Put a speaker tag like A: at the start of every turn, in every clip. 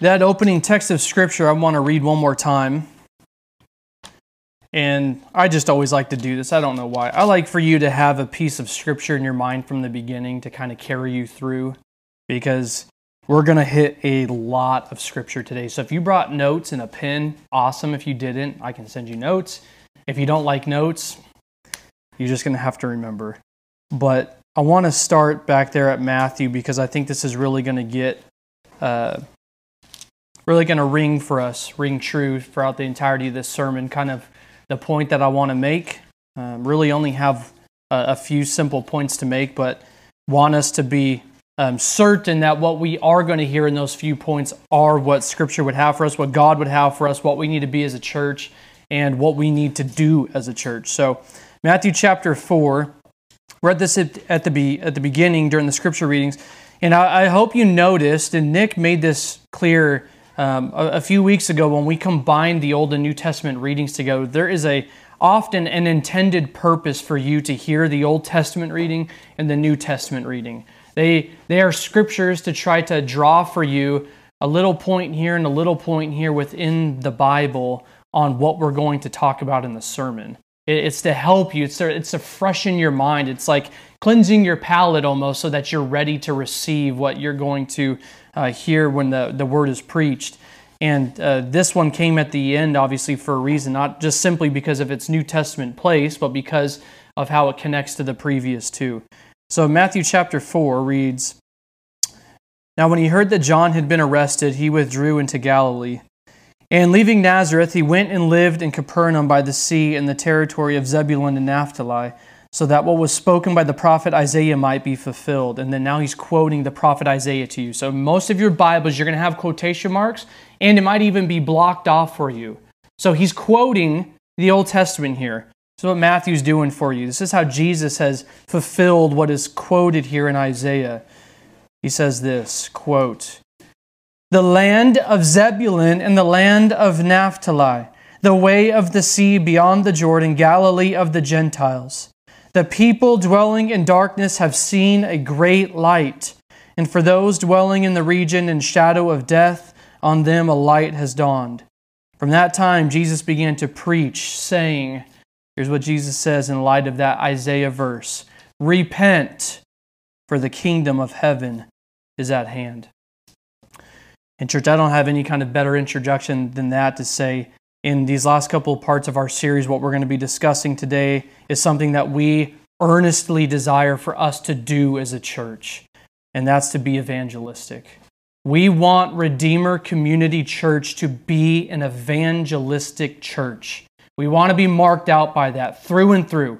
A: That opening text of Scripture, I want to read one more time. And I just always like to do this. I don't know why. I like for you to have a piece of Scripture in your mind from the beginning to kind of carry you through because we're going to hit a lot of Scripture today. So if you brought notes and a pen, awesome. If you didn't, I can send you notes. If you don't like notes, you're just going to have to remember. But I want to start back there at Matthew because I think this is really going to get. Uh, really going to ring for us, ring true throughout the entirety of this sermon. Kind of the point that I want to make. Um, really only have a, a, few simple points to make, but want us to be um, certain that what we are going to hear in those few points are what Scripture would have for us, what God would have for us, what we need to be as a church, and what we need to do as a church. So, Matthew chapter 4, read this at the, be, at the beginning during the Scripture readings. And I, I hope you noticed, and Nick made this clear um, a, a, few weeks ago when we combined the Old and New Testament readings together, there is a often an intended purpose for you to hear the Old Testament reading and the New Testament reading. They, they are scriptures to try to draw for you a little point here and a little point here within the Bible on what we're going to talk about in the sermon. It's to help you, it's to, it's to freshen your mind. It's like cleansing your palate almost so that you're ready to receive what you're going to uh, hear when the, the word is preached. And uh, this one came at the end, obviously, for a reason, not just simply because of its New Testament place, but because of how it connects to the previous two. So, Matthew chapter 4 reads Now, when he heard that John had been arrested, he withdrew into Galilee. And leaving Nazareth, he went and lived in Capernaum by the sea in the territory of Zebulun and Naphtali so that what was spoken by the prophet Isaiah might be fulfilled. And then now he's quoting the prophet Isaiah to you. So most of your Bibles, you're going to have quotation marks, and it might even be blocked off for you. So he's quoting the Old Testament here. So what Matthew's doing for you. This is how Jesus has fulfilled what is quoted here in Isaiah. He says this, quote, The land of Zebulun and the land of Naphtali, the way of the sea beyond the Jordan, Galilee of the Gentiles. The people dwelling in darkness have seen a great light, and for those dwelling in the region and shadow of death, on them a light has dawned. From that time, Jesus began to preach, saying, Here's what Jesus says in light of that Isaiah verse Repent, for the kingdom of heaven is at hand. In church, I don't have any kind of better introduction than that to say, in these last couple of parts of our series, what we're going to be discussing today is something that we earnestly desire for us to do as a church, and that's to be evangelistic. We want Redeemer Community Church to be an evangelistic church. We want to be marked out by that through and through.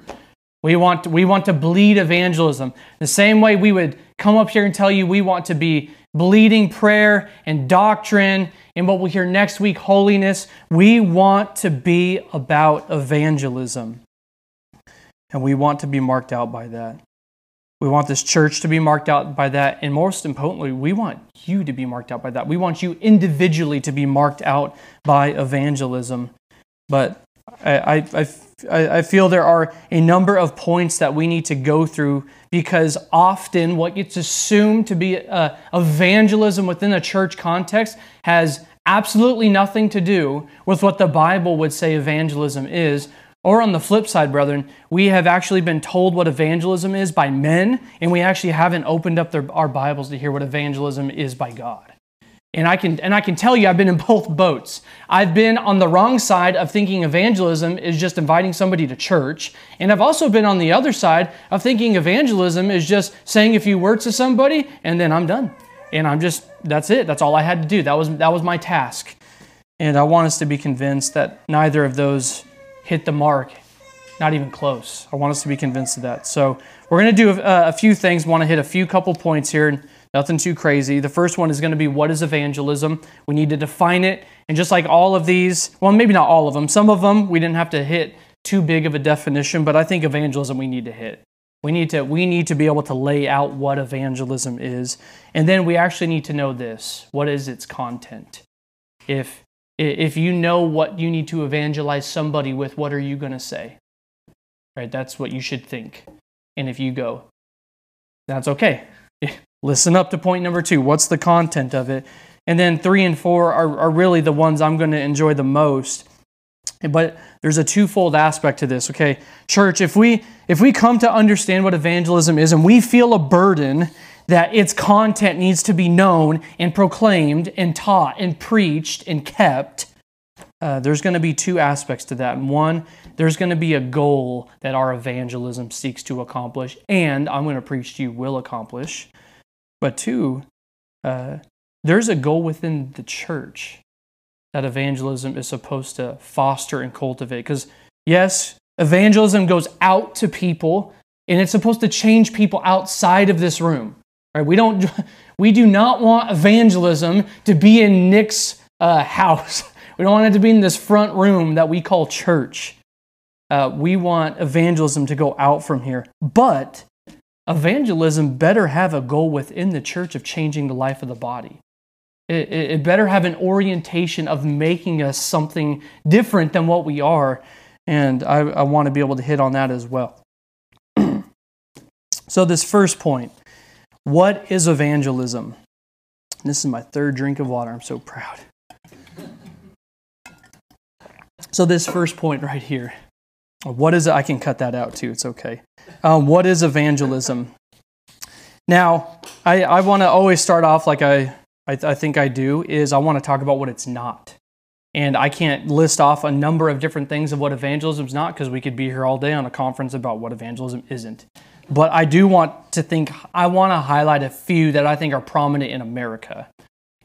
A: We want, we want to bleed evangelism. The same way we would come up here and tell you we want to be bleeding prayer and doctrine and what we'll hear next week, holiness. We want to be about evangelism. And we want to be marked out by that. We want this church to be marked out by that. And most importantly, we want you to be marked out by that. We want you individually to be marked out by evangelism. But I, I, I, feel there are a number of points that we need to go through because often what gets assumed to be uh, evangelism within a church context has absolutely nothing to do with what the Bible would say evangelism is. Or on the flip side, brethren, we have actually been told what evangelism is by men, and we actually haven't opened up their, our Bibles to hear what evangelism is by God. And I can and I can tell you I've been in both boats. I've been on the wrong side of thinking evangelism is just inviting somebody to church, and I've also been on the other side of thinking evangelism is just saying a few words to somebody and then I'm done. And I'm just that's it. That's all I had to do. That was that was my task. And I want us to be convinced that neither of those hit the mark. Not even close. I want us to be convinced of that. So, we're going to do a, a few things. Want to hit a few couple points here Nothing too crazy. The first one is going to be what is evangelism? We need to define it. And just like all of these, well, maybe not all of them, some of them we didn't have to hit too big of a definition, but I think evangelism we need to hit. We need to we need to be able to lay out what evangelism is. And then we actually need to know this. What is its content? If if you know what you need to evangelize somebody with, what are you going to say? Right? That's what you should think. And if you go, that's okay. Listen up to point number two. What's the content of it? And then three and four are, are really the ones I'm going to enjoy the most. But there's a twofold aspect to this. Okay, church, if we if we come to understand what evangelism is and we feel a burden that its content needs to be known and proclaimed and taught and preached and kept, uh, there's going to be two aspects to that. One, there's going to be a goal that our evangelism seeks to accomplish, and I'm going to preach to you will accomplish. But two, uh, there's a goal within the church that evangelism is supposed to foster and cultivate. Because, yes, evangelism goes out to people and it's supposed to change people outside of this room. Right? We, don't, we do not want evangelism to be in Nick's uh, house. We don't want it to be in this front room that we call church. Uh, we want evangelism to go out from here. But evangelism better have a goal within the church of changing the life of the body. It, it, better have an orientation of making us something different than what we are. And I, I want to be able to hit on that as well. so, this first point what is evangelism? This is my third drink of water. I'm so proud. So, this first point right here what is it? I can cut that out too. It's okay. Um, what is evangelism? Now, I, I want to always start off like I I, I think I do, is I want to talk about what it's not. And I can't list off a number of different things of what evangelism is not because we could be here all day on a conference about what evangelism isn't. But I do want to think, I want to highlight a few that I think are prominent in America,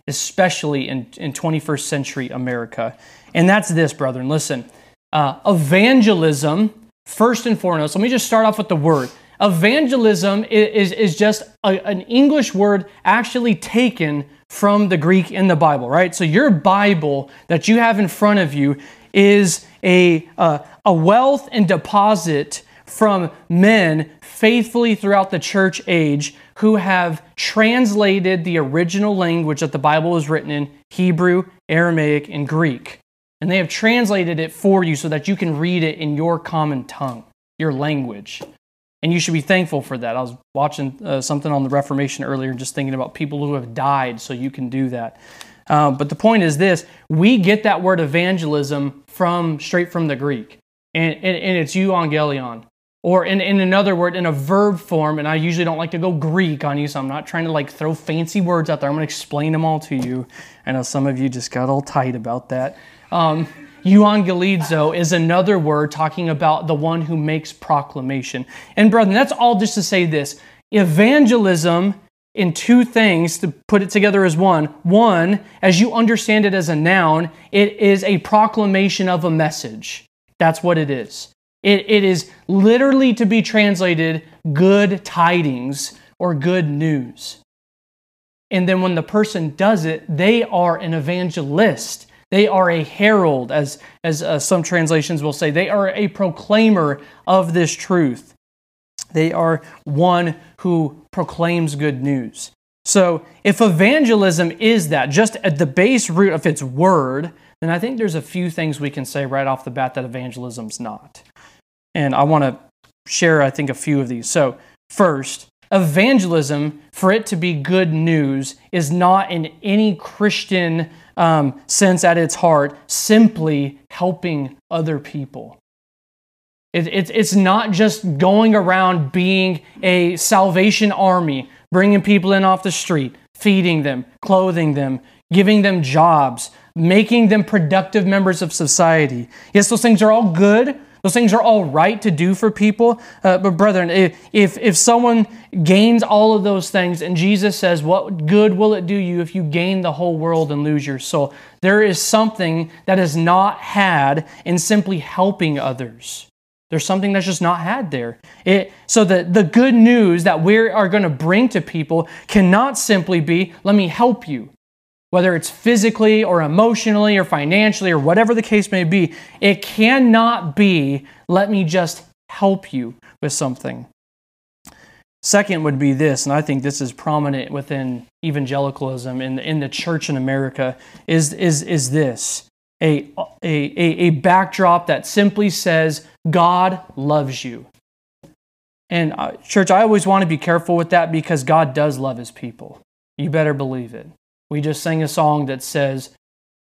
A: especially in, in 21st century America. And that's this, brethren. Listen, uh, evangelism, first and foremost, let me just start off with the word. Evangelism is, is, is just a, an English word actually taken from the Greek in the Bible, right? So your Bible that you have in front of you is a, uh, a wealth and deposit from men faithfully throughout the church age who have translated the original language that the Bible was written in Hebrew, Aramaic, and Greek. And they have translated it for you so that you can read it in your common tongue, your language. And you should be thankful for that. I was watching uh, something on the Reformation earlier, and just thinking about people who have died, so you can do that. Uh, but the point is this we get that word evangelism from straight from the Greek, and, and, and it's euangelion. Or in, in another word, in a verb form, and I usually don't like to go Greek on you, so I'm not trying to like throw fancy words out there. I'm going to explain them all to you. I know some of you just got all tight about that. Um, Euangelizo is another word talking about the one who makes proclamation. And brethren, that's all just to say this. Evangelism in two things to put it together as one. One, as you understand it as a noun, it is a proclamation of a message. That's what it is. It, it is literally to be translated good tidings or good news. And then when the person does it, they are an evangelist. They are a herald, as, as uh, some translations will say. They are a proclaimer of this truth. They are one who proclaims good news. So, if evangelism is that, just at the base root of its word, then I think there's a few things we can say right off the bat that evangelism's not. And I want to share, I think, a few of these. So, first, evangelism, for it to be good news, is not in any Christian um, sense at its heart simply helping other people. It, it, it's not just going around being a salvation army, bringing people in off the street, feeding them, clothing them, giving them jobs, making them productive members of society. Yes, those things are all good, those things are all right to do for people. Uh, but, brethren, if, if someone gains all of those things and Jesus says, What good will it do you if you gain the whole world and lose your soul? There is something that is not had in simply helping others. There's something that's just not had there. It, so the, the good news that we are going to bring to people cannot simply be, let me help you whether it's physically or emotionally or financially or whatever the case may be, it cannot be, let me just help you with something. Second would be this, and I think this is prominent within evangelicalism in, in the church in America, is, is, is this a, a, a backdrop that simply says, God loves you. And, uh, church, I always want to be careful with that because God does love his people. You better believe it. We just sang a song that says,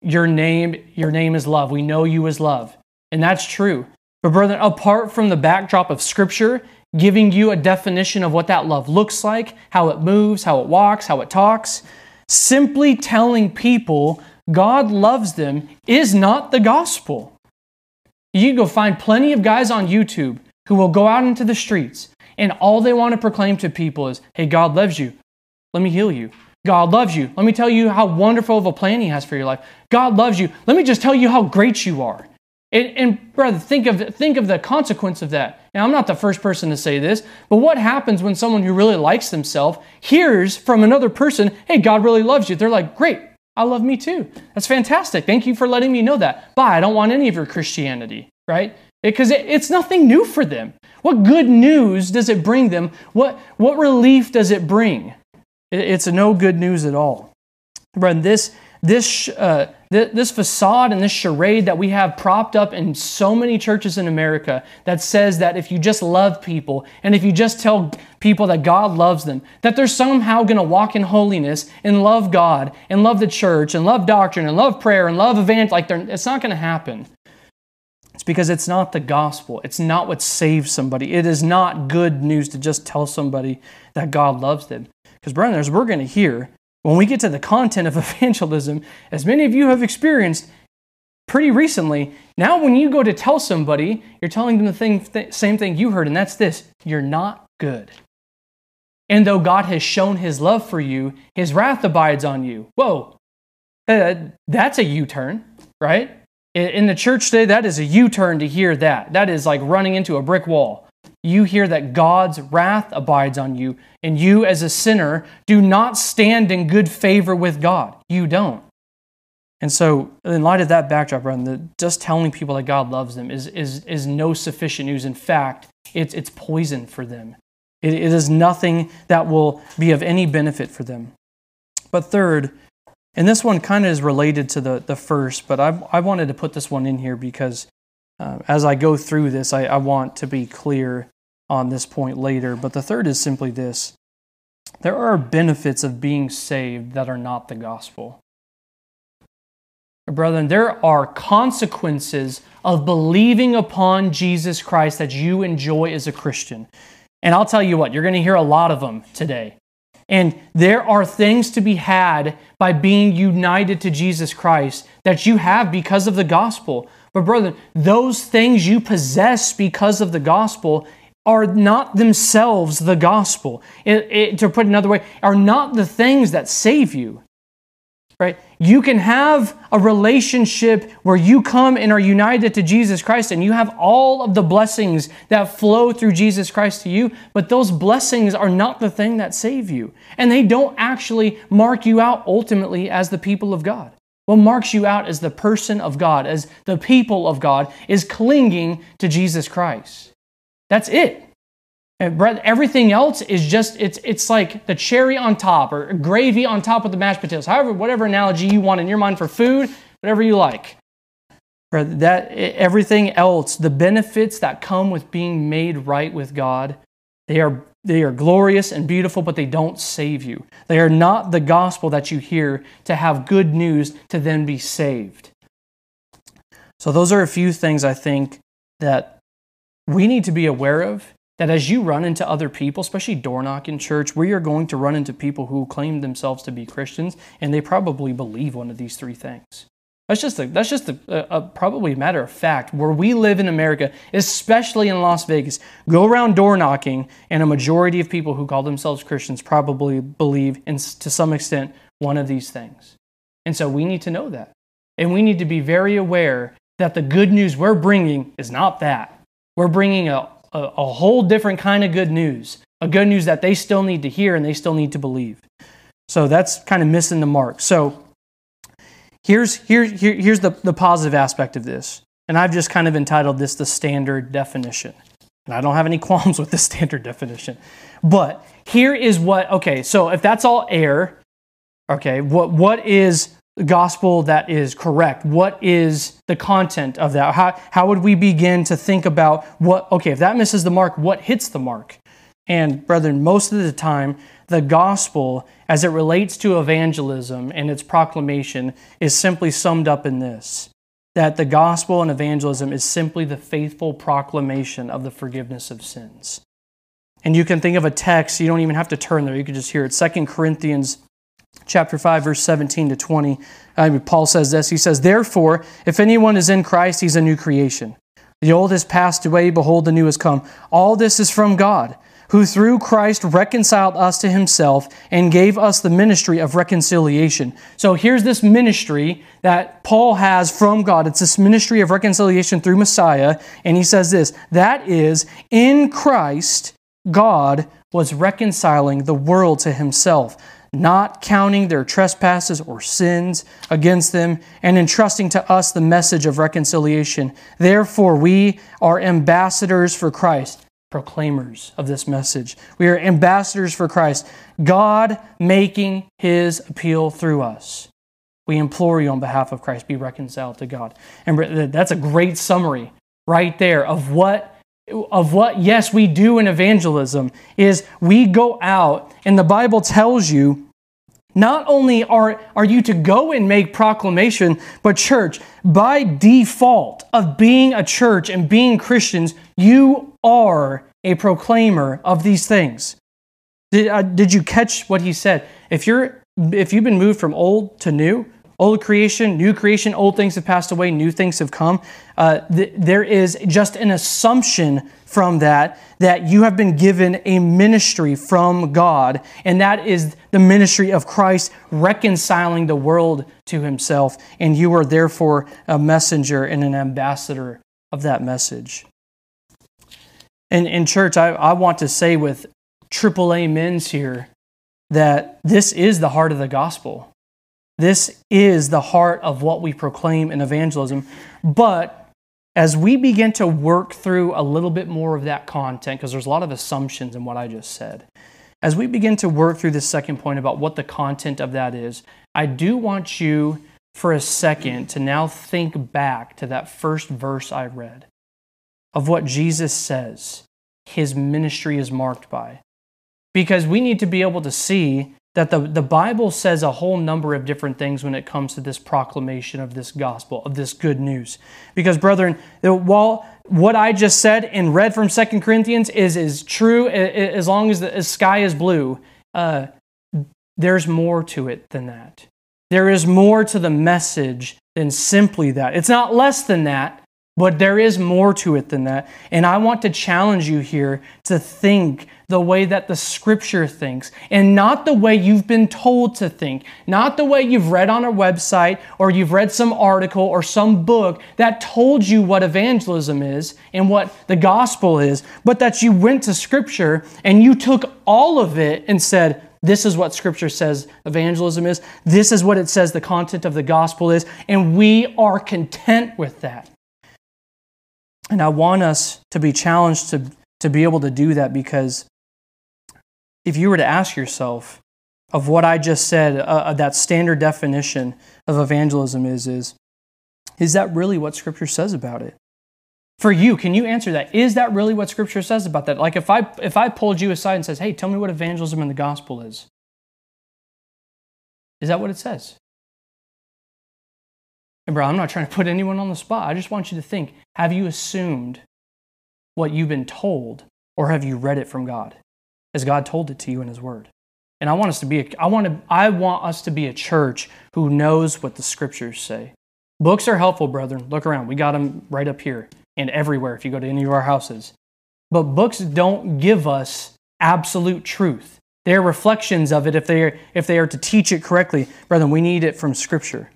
A: Your name, your name is love. We know you as love. And that's true. But, brethren, apart from the backdrop of Scripture giving you a definition of what that love looks like, how it moves, how it walks, how it talks, simply telling people God loves them is not the gospel. You can go find plenty of guys on YouTube who will go out into the streets and all they want to proclaim to people is, hey, God loves you. Let me heal you. God loves you. Let me tell you how wonderful of a plan He has for your life. God loves you. Let me just tell you how great you are. And, and brother, think of, think of the consequence of that. Now, I'm not the first person to say this, but what happens when someone who really likes themselves hears from another person, hey, God really loves you? They're like, great, I love me too. That's fantastic. Thank you for letting me know that. Bye, I don't want any of your Christianity, right? Because it, it's nothing new for them. What good news does it bring them? What, what relief does it bring? It, it's no good news at all. Brethren, this, this, uh, this facade and this charade that we have propped up in so many churches in America that says that if you just love people and if you just tell people that God loves them, that they're somehow going to walk in holiness and love God and love the church and love doctrine and love prayer and love event, like it's not going to happen. It's because it's not the gospel. It's not what saves somebody. It is not good news to just tell somebody that God loves them. Because, brothers, we're going to hear when we get to the content of evangelism, as many of you have experienced pretty recently, now when you go to tell somebody, you're telling them the thing, th- same thing you heard, and that's this you're not good. And though God has shown his love for you, his wrath abides on you. Whoa, uh, that's a U turn, right? In the church today, that is a U turn to hear that. That is like running into a brick wall you hear that God's wrath abides on you, and you, as a sinner, do not stand in good favor with God. You don't. And so, in light of that backdrop, the, just telling people that God loves them is, is, is no sufficient news. In fact, it's, it's poison for them. It, it is nothing that will be of any benefit for them. But third, and this one kind of is related to the, the first, but I, I wanted to put this one in here because uh, as I go through this, I, I want to be clear on this point later. But the third is simply this there are benefits of being saved that are not the gospel. Brethren, there are consequences of believing upon Jesus Christ that you enjoy as a Christian. And I'll tell you what, you're going to hear a lot of them today. And there are things to be had by being united to Jesus Christ that you have because of the gospel. But, brother, those things you possess because of the gospel are not themselves the gospel. It, it, to put it another way, are not the things that save you. Right? You can have a relationship where you come and are united to Jesus Christ and you have all of the blessings that flow through Jesus Christ to you, but those blessings are not the thing that save you. And they don't actually mark you out ultimately as the people of God. What marks you out as the person of God, as the people of God, is clinging to Jesus Christ. That's it. And everything else is just it's it's like the cherry on top or gravy on top of the mashed potatoes. However, whatever analogy you want in your mind for food, whatever you like. That everything else, the benefits that come with being made right with God, they are they are glorious and beautiful, but they don't save you. They are not the gospel that you hear to have good news to then be saved. So, those are a few things I think that we need to be aware of. That as you run into other people, especially door knock in church, we are going to run into people who claim themselves to be Christians and they probably believe one of these three things. That's just a, that's just a, a, probably a matter of fact. Where we live in America, especially in Las Vegas, go around door knocking, and a majority of people who call themselves Christians probably believe, in, to some extent, one of these things. And so we need to know that, and we need to be very aware that the good news we're bringing is not that. We're bringing a, a, a whole different kind of good news, a good news that they still need to hear and they still need to believe. So that's kind of missing the mark. So Here's, here, here, here's the, the positive aspect of this. And I've just kind of entitled this the standard definition. And I don't have any qualms with the standard definition. But here is what, okay, so if that's all air, okay, what, what is gospel that is correct? What is the content of that? How, how would we begin to think about what, okay, if that misses the mark, what hits the mark? And, brethren, most of the time, the gospel, as it relates to evangelism and its proclamation, is simply summed up in this that the gospel and evangelism is simply the faithful proclamation of the forgiveness of sins. And you can think of a text, you don't even have to turn there, you can just hear it. 2 Corinthians chapter 5 verse 17 to 20. I mean, Paul says this. He says, "Therefore, if anyone is in Christ, he's a new creation. The old has passed away, behold the new has come. All this is from God." Who through Christ reconciled us to himself and gave us the ministry of reconciliation. So here's this ministry that Paul has from God. It's this ministry of reconciliation through Messiah. And he says this that is, in Christ, God was reconciling the world to himself, not counting their trespasses or sins against them, and entrusting to us the message of reconciliation. Therefore, we are ambassadors for Christ, proclaimers of this message. We are ambassadors for Christ, God making his appeal through us. We implore you on behalf of Christ, be reconciled to God. And that's a great summary right there of what of what, yes, we do in evangelism is we go out, and the Bible tells you not only are, are you to go and make proclamation, but church, by default of being a church and being Christians, you are a proclaimer of these things. Did, uh, did you catch what he said? If you're if you've been moved from old to new, Old creation, new creation, old things have passed away, new things have come. Uh, th- there is just an assumption from that that you have been given a ministry from God, and that is the ministry of Christ reconciling the world to himself, and you are therefore a messenger and an ambassador of that message. And in church, I, I want to say with triple amens here that this is the heart of the gospel. This is the heart of what we proclaim in evangelism. But as we begin to work through a little bit more of that content, because there's a lot of assumptions in what I just said, as we begin to work through this second point about what the content of that is, I do want you for a second to now think back to that first verse I read of what Jesus says his ministry is marked by. Because we need to be able to see that the, the Bible says a whole number of different things when it comes to this proclamation of this gospel, of this good news. Because, brethren, while what I just said and read from Second Corinthians is, is true as long as the sky is blue, uh, there's more to it than that. There is more to the message than simply that. It's not less than that, but there is more to it than that. And I want to challenge you here to think the way that the scripture thinks and not the way you've been told to think, not the way you've read on a website or you've read some article or some book that told you what evangelism is and what the gospel is, but that you went to scripture and you took all of it and said, this is what Scripture says evangelism is. This is what it says the content of the gospel is. And we are content with that. And I want us to be challenged to, to be able to do that because if you were to ask yourself of what I just said, uh, uh, that standard definition of evangelism is, is, is that really what Scripture says about it? For you, can you answer that? Is that really what Scripture says about that? Like if I if I pulled you aside and says, "Hey, tell me what evangelism in the gospel is," is that what it says? And bro, I'm not trying to put anyone on the spot. I just want you to think have you assumed what you've been told, or have you read it from God? Has God told it to you in His Word? And I want us to be a, I want to I want us to be a church who knows what the scriptures say. Books are helpful, brethren. Look around. We got them right up here and everywhere if you go to any of our houses. But books don't give us absolute truth. They're reflections of it if they are, if they are to teach it correctly. Brethren, we need it from scripture.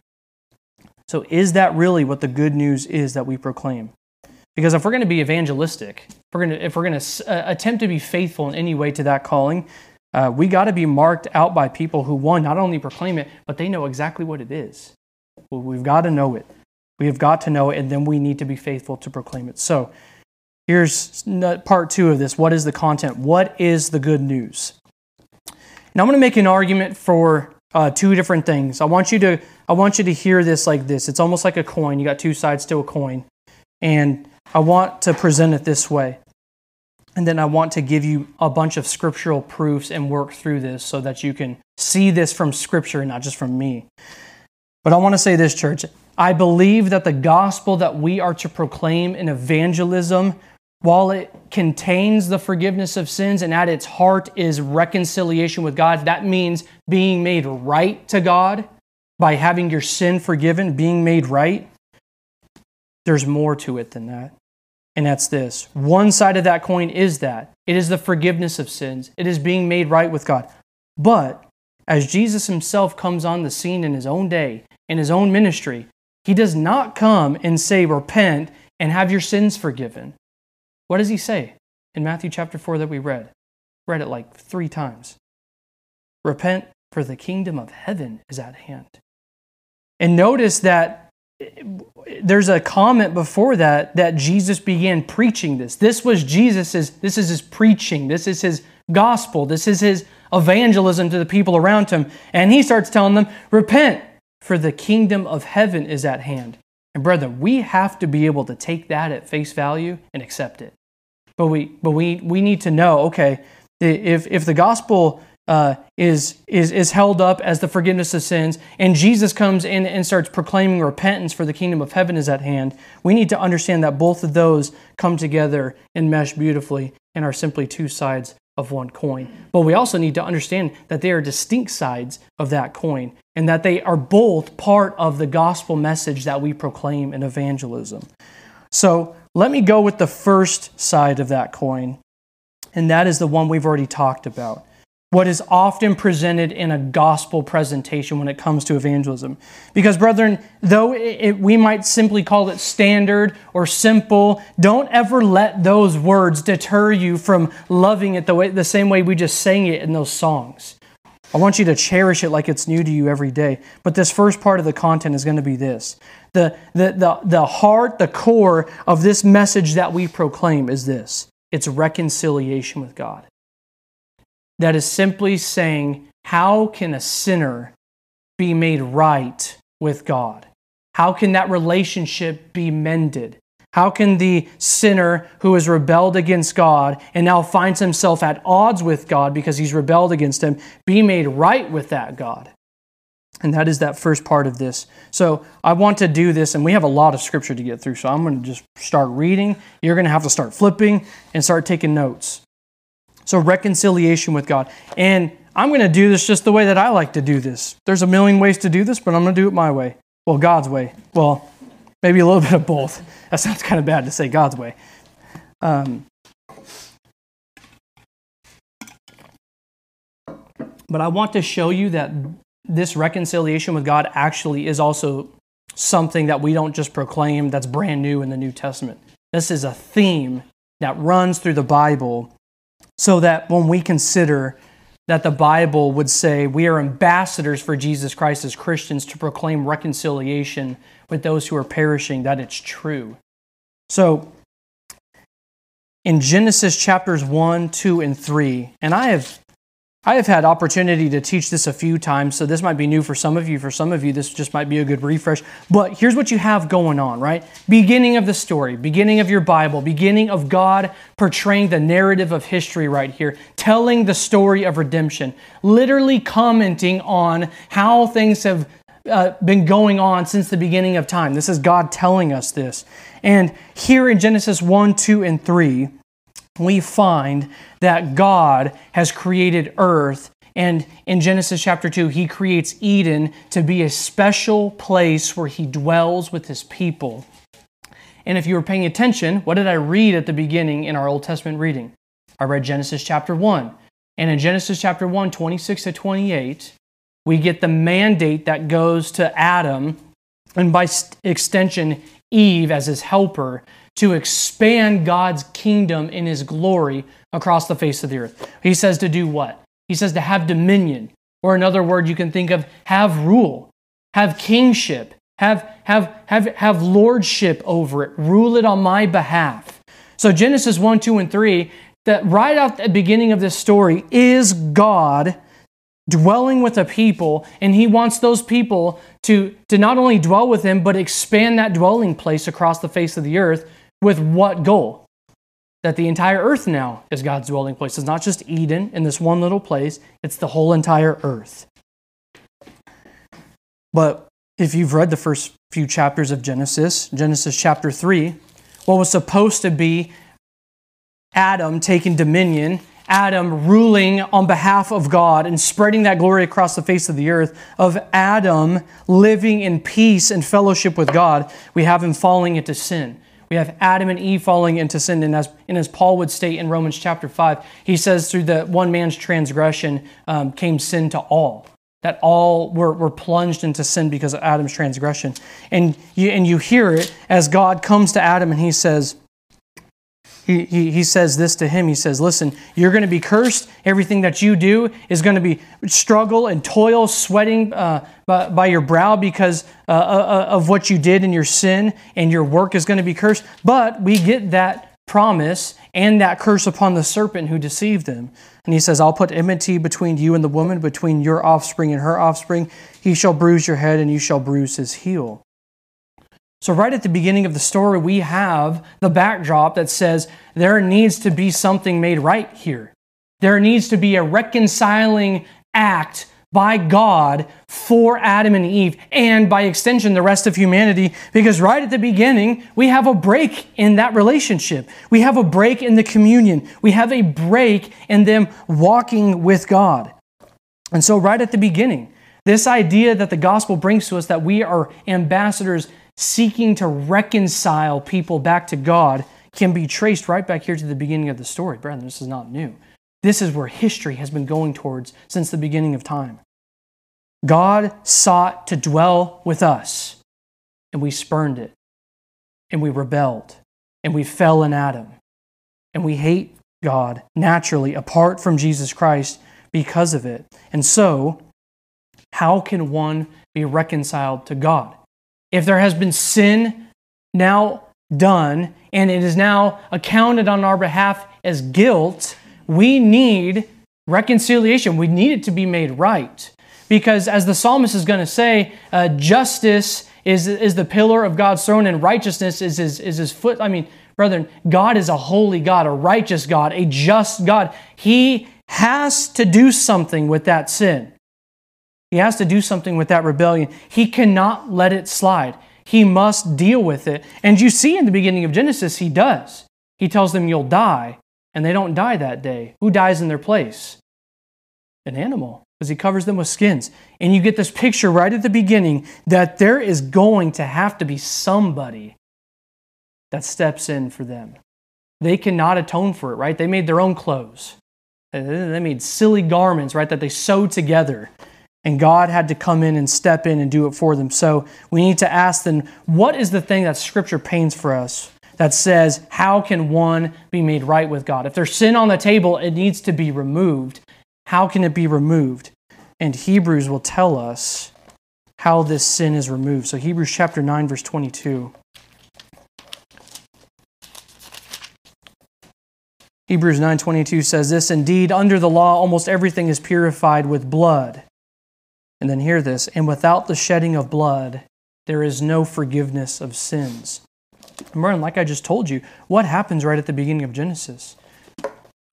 A: So, is that really what the good news is that we proclaim? Because if we're going to be evangelistic, if we're going to, if we're going to uh, attempt to be faithful in any way to that calling, uh, we got to be marked out by people who, one, not only proclaim it, but they know exactly what it is. Well, we've got to know it. We have got to know it, and then we need to be faithful to proclaim it. So, here's part two of this. What is the content? What is the good news? Now, I'm going to make an argument for uh, two different things. I want you to I want you to hear this like this. It's almost like a coin. You got two sides to a coin, and I want to present it this way. And then I want to give you a bunch of scriptural proofs and work through this so that you can see this from scripture and not just from me. But I want to say this, church. I believe that the gospel that we are to proclaim in evangelism, while it contains the forgiveness of sins and at its heart is reconciliation with God, that means being made right to God by having your sin forgiven, being made right. There's more to it than that. And that's this. One side of that coin is that it is the forgiveness of sins, it is being made right with God. But as Jesus himself comes on the scene in his own day, in his own ministry, he does not come and say, Repent and have your sins forgiven. What does he say in Matthew chapter 4 that we read? Read it like three times. Repent, for the kingdom of heaven is at hand. And notice that there's a comment before that that Jesus began preaching this. This was Jesus's this is his preaching. This is his gospel. This is his evangelism to the people around him. And he starts telling them, "Repent, for the kingdom of heaven is at hand." And brethren, we have to be able to take that at face value and accept it. But we but we we need to know, okay, if if the gospel uh, is, is, is held up as the forgiveness of sins, and Jesus comes in and starts proclaiming repentance for the kingdom of heaven is at hand, we need to understand that both of those come together and mesh beautifully and are simply two sides of one coin. But we also need to understand that they are distinct sides of that coin and that they are both part of the gospel message that we proclaim in evangelism. So let me go with the first side of that coin, and that is the one we've already talked about what is often presented in a gospel presentation when it comes to evangelism. Because, brethren, though it, we might simply call it standard or simple, don't ever let those words deter you from loving it the, way, the same way we just sang it in those songs. I want you to cherish it like it's new to you every day. But this first part of the content is going to be this. The, the, the, the heart, the core of this message that we proclaim is this it's reconciliation with God that is simply saying, How can a sinner be made right with God? How can that relationship be mended? How can the sinner who has rebelled against God and now finds himself at odds with God because he's rebelled against him be made right with that God? And that is that first part of this. So I want to do this, and we have a lot of scripture to get through. So I'm going to just start reading. You're going to have to start flipping and start taking notes. So, reconciliation with God. And I'm going to do this just the way that I like to do this. There's a million ways to do this, but I'm going to do it my way. Well, God's way. Well, maybe a little bit of both. That sounds kind of bad to say God's way. Um, but I want to show you that this reconciliation with God actually is also something that we don't just proclaim that's brand new in the New Testament. This is a theme that runs through the Bible so that when we consider that the Bible would say we are ambassadors for Jesus Christ as Christians to proclaim reconciliation with those who are perishing, that it's true. So, in Genesis chapters 1, 2, and 3, and I have I have had opportunity to teach this a few times, so this might be new for some of you. For some of you, this just might be a good refresh. But here's what you have going on, right? Beginning of the story, beginning of your Bible, beginning of God portraying the narrative of history right here, telling the story of redemption, literally commenting on how things have uh, been going on since the beginning of time. This is God telling us this. And here in Genesis 1, 2, and 3, we find that God has created earth. And in Genesis chapter 2, he creates Eden to be a special place where he dwells with his people. And if you were paying attention, what did I read at the beginning in our Old Testament reading? I read Genesis chapter 1. And in Genesis chapter 1, 26 to 28, we get the mandate that goes to Adam, and by extension, Eve as his helper, to expand God's kingdom in his glory across the face of the earth. He says to do what? He says to have dominion, or another word you can think of, have rule, have kingship, have, have, have, have lordship over it, rule it on my behalf. So Genesis 1, 2, and 3, that right at the beginning of this story is God dwelling with a people, and he wants those people to, to not only dwell with him, but expand that dwelling place across the face of the earth with what goal? that the entire earth now is God's dwelling place. It's not just Eden in this one little place, it's the whole entire earth. But if you've read the first few chapters of Genesis, Genesis chapter 3, what was supposed to be Adam taking dominion, Adam ruling on behalf of God and spreading that glory across the face of the earth, of Adam living in peace and fellowship with God, we have him falling into sin. We have Adam and Eve falling into sin. And as, and as Paul would state in Romans chapter 5, he says, through the one man's transgression um, came sin to all. That all were, were plunged into sin because of Adam's transgression. And you, and you hear it as God comes to Adam and he says, he, he, he says this to him. He says, Listen, you're going to be cursed. Everything that you do is going to be struggle and toil, sweating uh, by, by, your brow because uh, uh, uh, of what you did in your sin, and your work is going to be cursed. But we get that promise and that curse upon the serpent who deceived them. And he says, I'll put enmity between you and the woman, between your offspring and her offspring. He shall bruise your head, and you shall bruise his heel. So, right at the beginning of the story, we have the backdrop that says there needs to be something made right here. There needs to be a reconciling act by God for Adam and Eve, and by extension, the rest of humanity, because right at the beginning, we have a break in that relationship. We have a break in the communion. We have a break in them walking with God. And so, right at the beginning, this idea that the gospel brings to us that we are ambassadors seeking to reconcile people back to God can be traced right back here to the beginning of the story. Brethren, this is not new. This is where history has been going towards since the beginning of time. God sought to dwell with us, and we spurned it, and we rebelled, and we fell in Adam, and we hate God naturally apart from Jesus Christ because of it. And so, how can one be reconciled to God? If there has been sin now done and it is now accounted on our behalf as guilt, we need reconciliation. We need it to be made right. Because as the psalmist is going to say, uh, justice is, is the pillar of God's throne and righteousness is his, is his foot. I mean, brethren, God is a holy God, a righteous God, a just God. He has to do something with that sin. He has to do something with that rebellion. He cannot let it slide. He must deal with it. And you see in the beginning of Genesis, he does. He tells them, You'll die. And they don't die that day. Who dies in their place? An animal, because he covers them with skins. And you get this picture right at the beginning that there is going to have to be somebody that steps in for them. They cannot atone for it, right? They made their own clothes. They made silly garments, right, that they sewed together and God had to come in and step in and do it for them. So we need to ask then, what is the thing that Scripture paints for us that says, how can one be made right with God? If there's sin on the table, it needs to be removed. How can it be removed? And Hebrews will tell us how this sin is removed. So Hebrews chapter 9, verse 22. Hebrews 9:22 says this, indeed under the law almost everything is purified with blood and then hear this and without the shedding of blood, there is no forgiveness of sins. Remember, like I just told you, what happens right at the beginning of Genesis?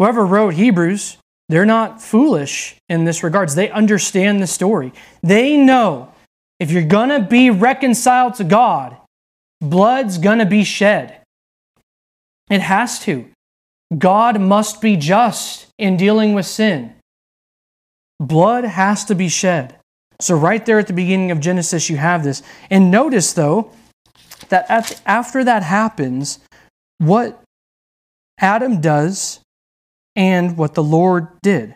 A: Whoever wrote Hebrews, they're not foolish in this regards. They understand the story. They know if you're going to be reconciled to God, blood's going to be shed. It has to. God must be just in dealing with sin. Blood has to be shed. So, right there at the beginning of Genesis, you have this. And notice, though, that after that happens, what Adam does and what the Lord did,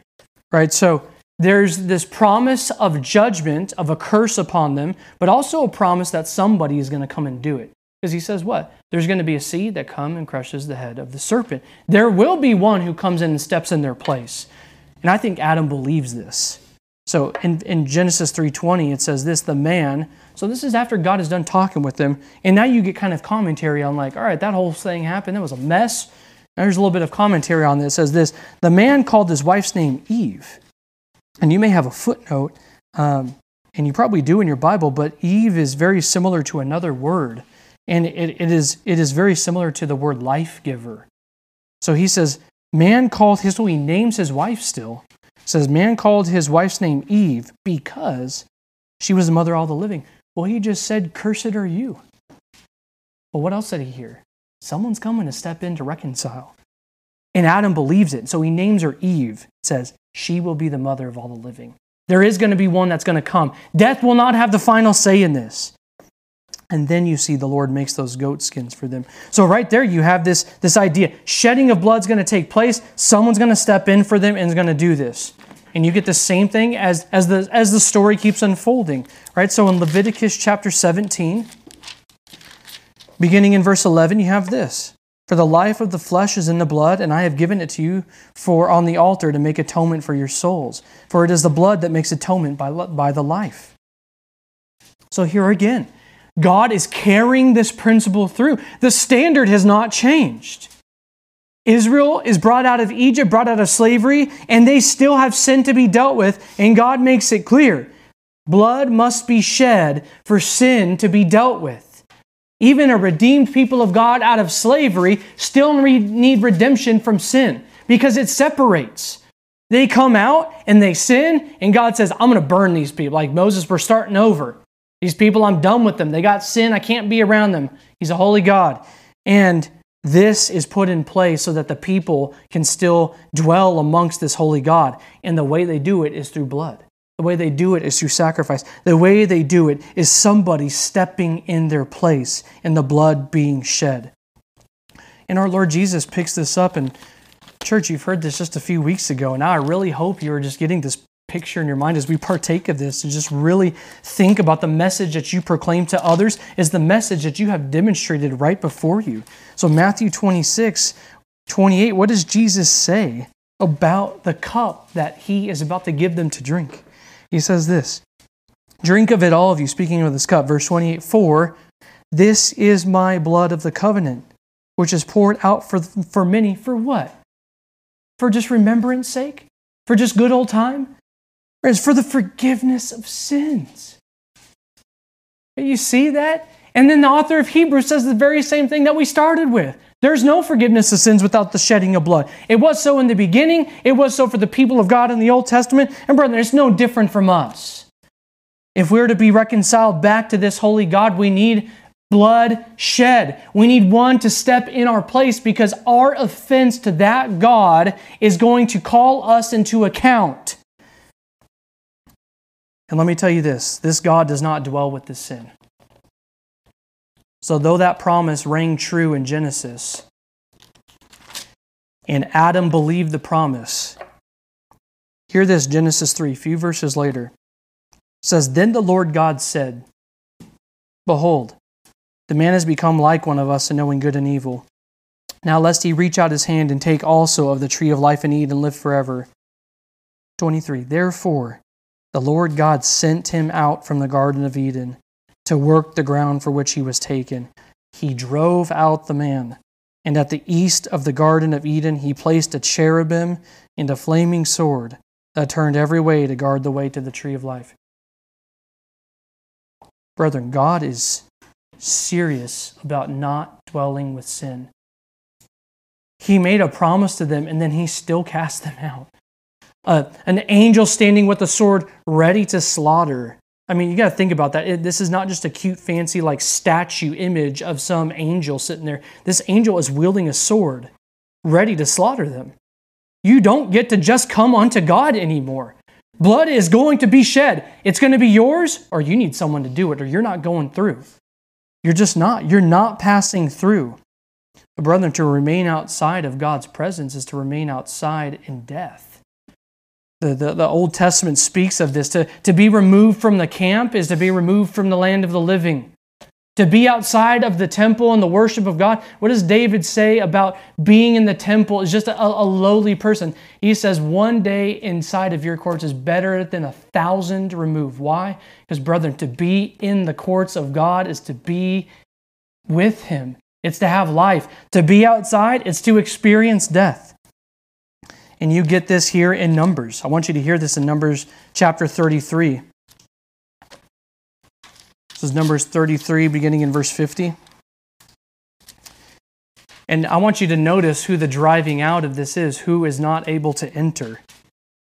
A: right? So, there's this promise of judgment, of a curse upon them, but also a promise that somebody is going to come and do it. Because he says, what? There's going to be a seed that comes and crushes the head of the serpent. There will be one who comes in and steps in their place. And I think Adam believes this. So in, in Genesis 3.20, it says this, the man, so this is after God is done talking with them, and now you get kind of commentary on like, all right, that whole thing happened, that was a mess. Now there's a little bit of commentary on this. It says this, the man called his wife's name Eve. And you may have a footnote, um, and you probably do in your Bible, but Eve is very similar to another word. And it, it, is, it is very similar to the word life giver. So he says, Man called his, so he names his wife still. Says, Man called his wife's name Eve because she was the mother of all the living. Well, he just said, Cursed are you. Well, what else did he hear? Someone's coming to step in to reconcile. And Adam believes it. So he names her Eve. Says, She will be the mother of all the living. There is going to be one that's going to come. Death will not have the final say in this. And then you see the Lord makes those goat skins for them. So right there you have this, this idea. Shedding of blood's going to take place. Someone's going to step in for them and is going to do this. And you get the same thing as, as, the, as the story keeps unfolding. Right? So in Leviticus chapter 17, beginning in verse 11, you have this. For the life of the flesh is in the blood, and I have given it to you for on the altar to make atonement for your souls. For it is the blood that makes atonement by, by the life. So here again, God is carrying this principle through. The standard has not changed. Israel is brought out of Egypt, brought out of slavery, and they still have sin to be dealt with, and God makes it clear blood must be shed for sin to be dealt with. Even a redeemed people of God out of slavery still need redemption from sin because it separates. They come out and they sin, and God says, I'm going to burn these people. Like Moses, we're starting over. These people, I'm done with them. They got sin. I can't be around them. He's a holy God. And this is put in place so that the people can still dwell amongst this holy God. And the way they do it is through blood. The way they do it is through sacrifice. The way they do it is somebody stepping in their place and the blood being shed. And our Lord Jesus picks this up. And, church, you've heard this just a few weeks ago. And I really hope you are just getting this picture in your mind as we partake of this and just really think about the message that you proclaim to others is the message that you have demonstrated right before you. So, Matthew 26, 28, what does Jesus say about the cup that he is about to give them to drink? He says this Drink of it, all of you, speaking of this cup. Verse 28, 4, this is my blood of the covenant, which is poured out for, for many. For what? For just remembrance sake? For just good old time? Is for the forgiveness of sins. You see that? And then the author of Hebrews says the very same thing that we started with. There's no forgiveness of sins without the shedding of blood. It was so in the beginning, it was so for the people of God in the Old Testament, and brethren, it's no different from us. If we're to be reconciled back to this holy God, we need blood shed. We need one to step in our place because our offense to that God is going to call us into account. And let me tell you this this God does not dwell with this sin. So, though that promise rang true in Genesis, and Adam believed the promise, hear this Genesis 3, a few verses later. Says, Then the Lord God said, Behold, the man has become like one of us in knowing good and evil. Now, lest he reach out his hand and take also of the tree of life and eat and live forever. 23. Therefore, the Lord God sent him out from the Garden of Eden to work the ground for which he was taken. He drove out the man, and at the east of the Garden of Eden he placed a cherubim and a flaming sword that turned every way to guard the way to the tree of life. Brethren, God is serious about not dwelling with sin. He made a promise to them, and then he still cast them out uh, an angel standing with a sword ready to slaughter. I mean, you got to think about that. It, this is not just a cute, fancy, like statue image of some angel sitting there. This angel is wielding a sword, ready to slaughter them. You don't get to just come unto God anymore. Blood is going to be shed. It's going to be yours, or you need someone to do it, or you're not going through. You're just not. You're not passing through. Brethren, to remain outside of God's presence is to remain outside in death. The, the, the, Old Testament speaks of this. To, to be removed from the camp is to be removed from the land of the living. To be outside of the temple and the worship of God. What does David say about being in the temple is just a, a lowly person? He says, One day inside of your courts is better than a thousand removed. Why? Because, brethren, to be in the courts of God is to be with Him, it's to have life. To be outside, it's to experience death. And you get this here in Numbers. I want you to hear this in Numbers chapter 33. This is Numbers 33, beginning in verse 50. And I want you to notice who the driving out of this is, who is not able to enter.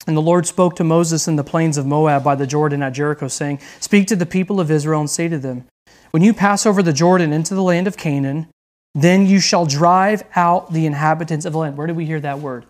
A: And the Lord spoke to Moses in the plains of Moab by the Jordan at Jericho, saying, Speak to the people of Israel and say to them, When you pass over the Jordan into the land of Canaan, then you shall drive out the inhabitants of the land. Where did we hear that word?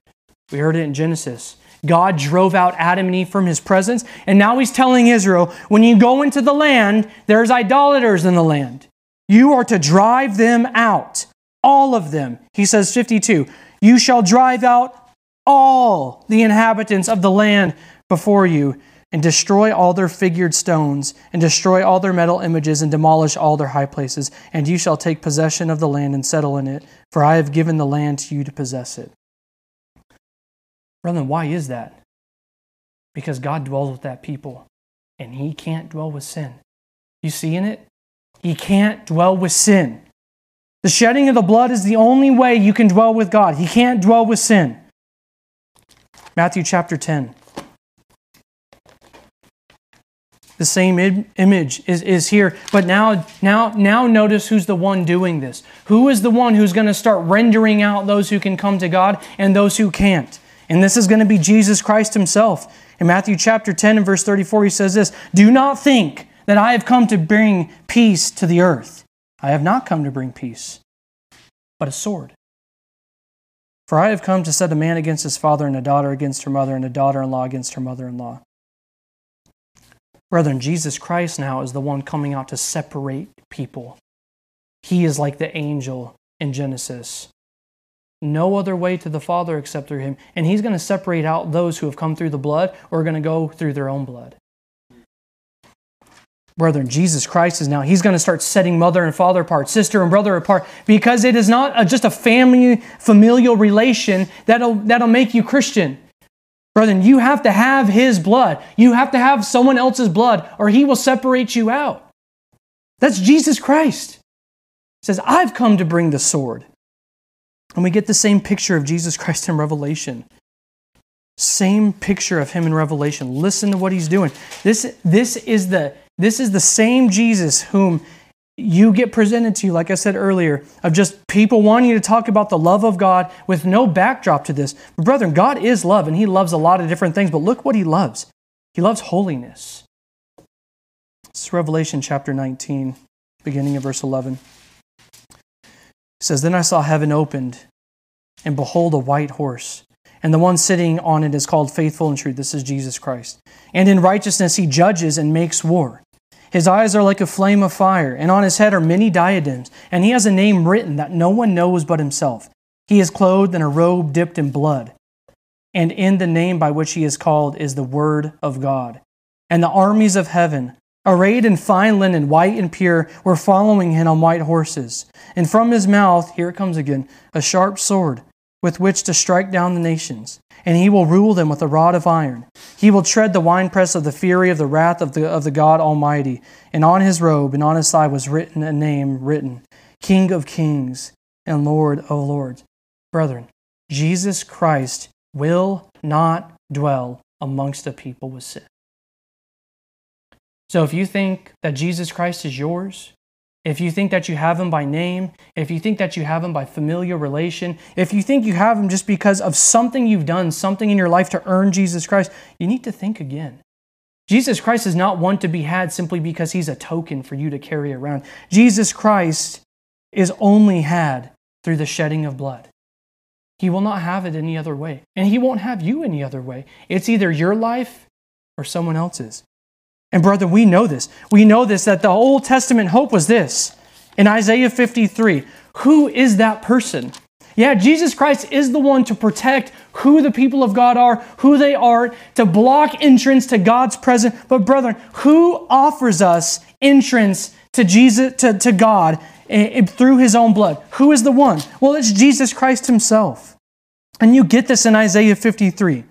A: We heard it in Genesis. God drove out Adam and Eve from his presence, and now he's telling Israel, when you go into the land, there's idolaters in the land. You are to drive them out, all of them. He says 52, you shall drive out all the inhabitants of the land before you and destroy all their figured stones and destroy all their metal images and demolish all their high places and you shall take possession of the land and settle in it for I have given the land to you to possess it. Brethren, why is that? Because God dwells with that people and he can't dwell with sin. You see in it? He can't dwell with sin. The shedding of the blood is the only way you can dwell with God. He can't dwell with sin. Matthew chapter 10. The same image is, is here, but now, now, now notice who's the one doing this. Who is the one who's going to start rendering out those who can come to God and those who can't? And this is going to be Jesus Christ himself. In Matthew chapter 10 and verse 34, he says this Do not think that I have come to bring peace to the earth. I have not come to bring peace, but a sword. For I have come to set a man against his father, and a daughter against her mother, and a daughter in law against her mother in law. Brethren, Jesus Christ now is the one coming out to separate people. He is like the angel in Genesis. No other way to the Father except through him. And he's going to separate out those who have come through the blood or are going to go through their own blood. Brethren, Jesus Christ is now, he's going to start setting mother and father apart, sister and brother apart, because it is not a, just a family, familial relation that'll, that'll make you Christian. Brethren, you have to have his blood. You have to have someone else's blood, or he will separate you out. That's Jesus Christ. He says, I've come to bring the sword. And we get the same picture of Jesus Christ in Revelation. Same picture of him in Revelation. Listen to what he's doing. This, this is the this is the same Jesus whom you get presented to you, like I said earlier, of just people wanting you to talk about the love of God with no backdrop to this. But brethren, God is love, and He loves a lot of different things, but look what He loves. He loves holiness. It's Revelation chapter 19, beginning of verse 11. It says, Then I saw heaven opened, and behold, a white horse. And the one sitting on it is called faithful and true. This is Jesus Christ. And in righteousness he judges and makes war. His eyes are like a flame of fire, and on his head are many diadems, and he has a name written that no one knows but himself. He is clothed in a robe dipped in blood, and in the name by which he is called is the Word of God. And the armies of heaven, arrayed in fine linen, white and pure, were following him on white horses. And from his mouth, here it comes again, a sharp sword with which to strike down the nations, and he will rule them with a rod of iron. He will tread the winepress of the fury of the wrath of the, of the God Almighty. And on his robe and on his thigh was written a name written, King of Kings and Lord of Lords. Brethren, Jesus Christ will not dwell amongst a people with sin. So if you think that Jesus Christ is yours, if you think that you have him by name, if you think that you have him by familiar relation, if you think you have him just because of something you've done, something in your life to earn Jesus Christ, you need to think again. Jesus Christ is not one to be had simply because he's a token for you to carry around. Jesus Christ is only had through the shedding of blood. He will not have it any other way, and he won't have you any other way. It's either your life or someone else's. And brother, we know this. We know this that the Old Testament hope was this. In Isaiah 53, who is that person? Yeah, Jesus Christ is the one to protect who the people of God are, who they are, to block entrance to God's presence. But brethren, who offers us entrance to Jesus to, to God eh, eh, through his own blood? Who is the one? Well, it's Jesus Christ himself. And you get this in Isaiah 53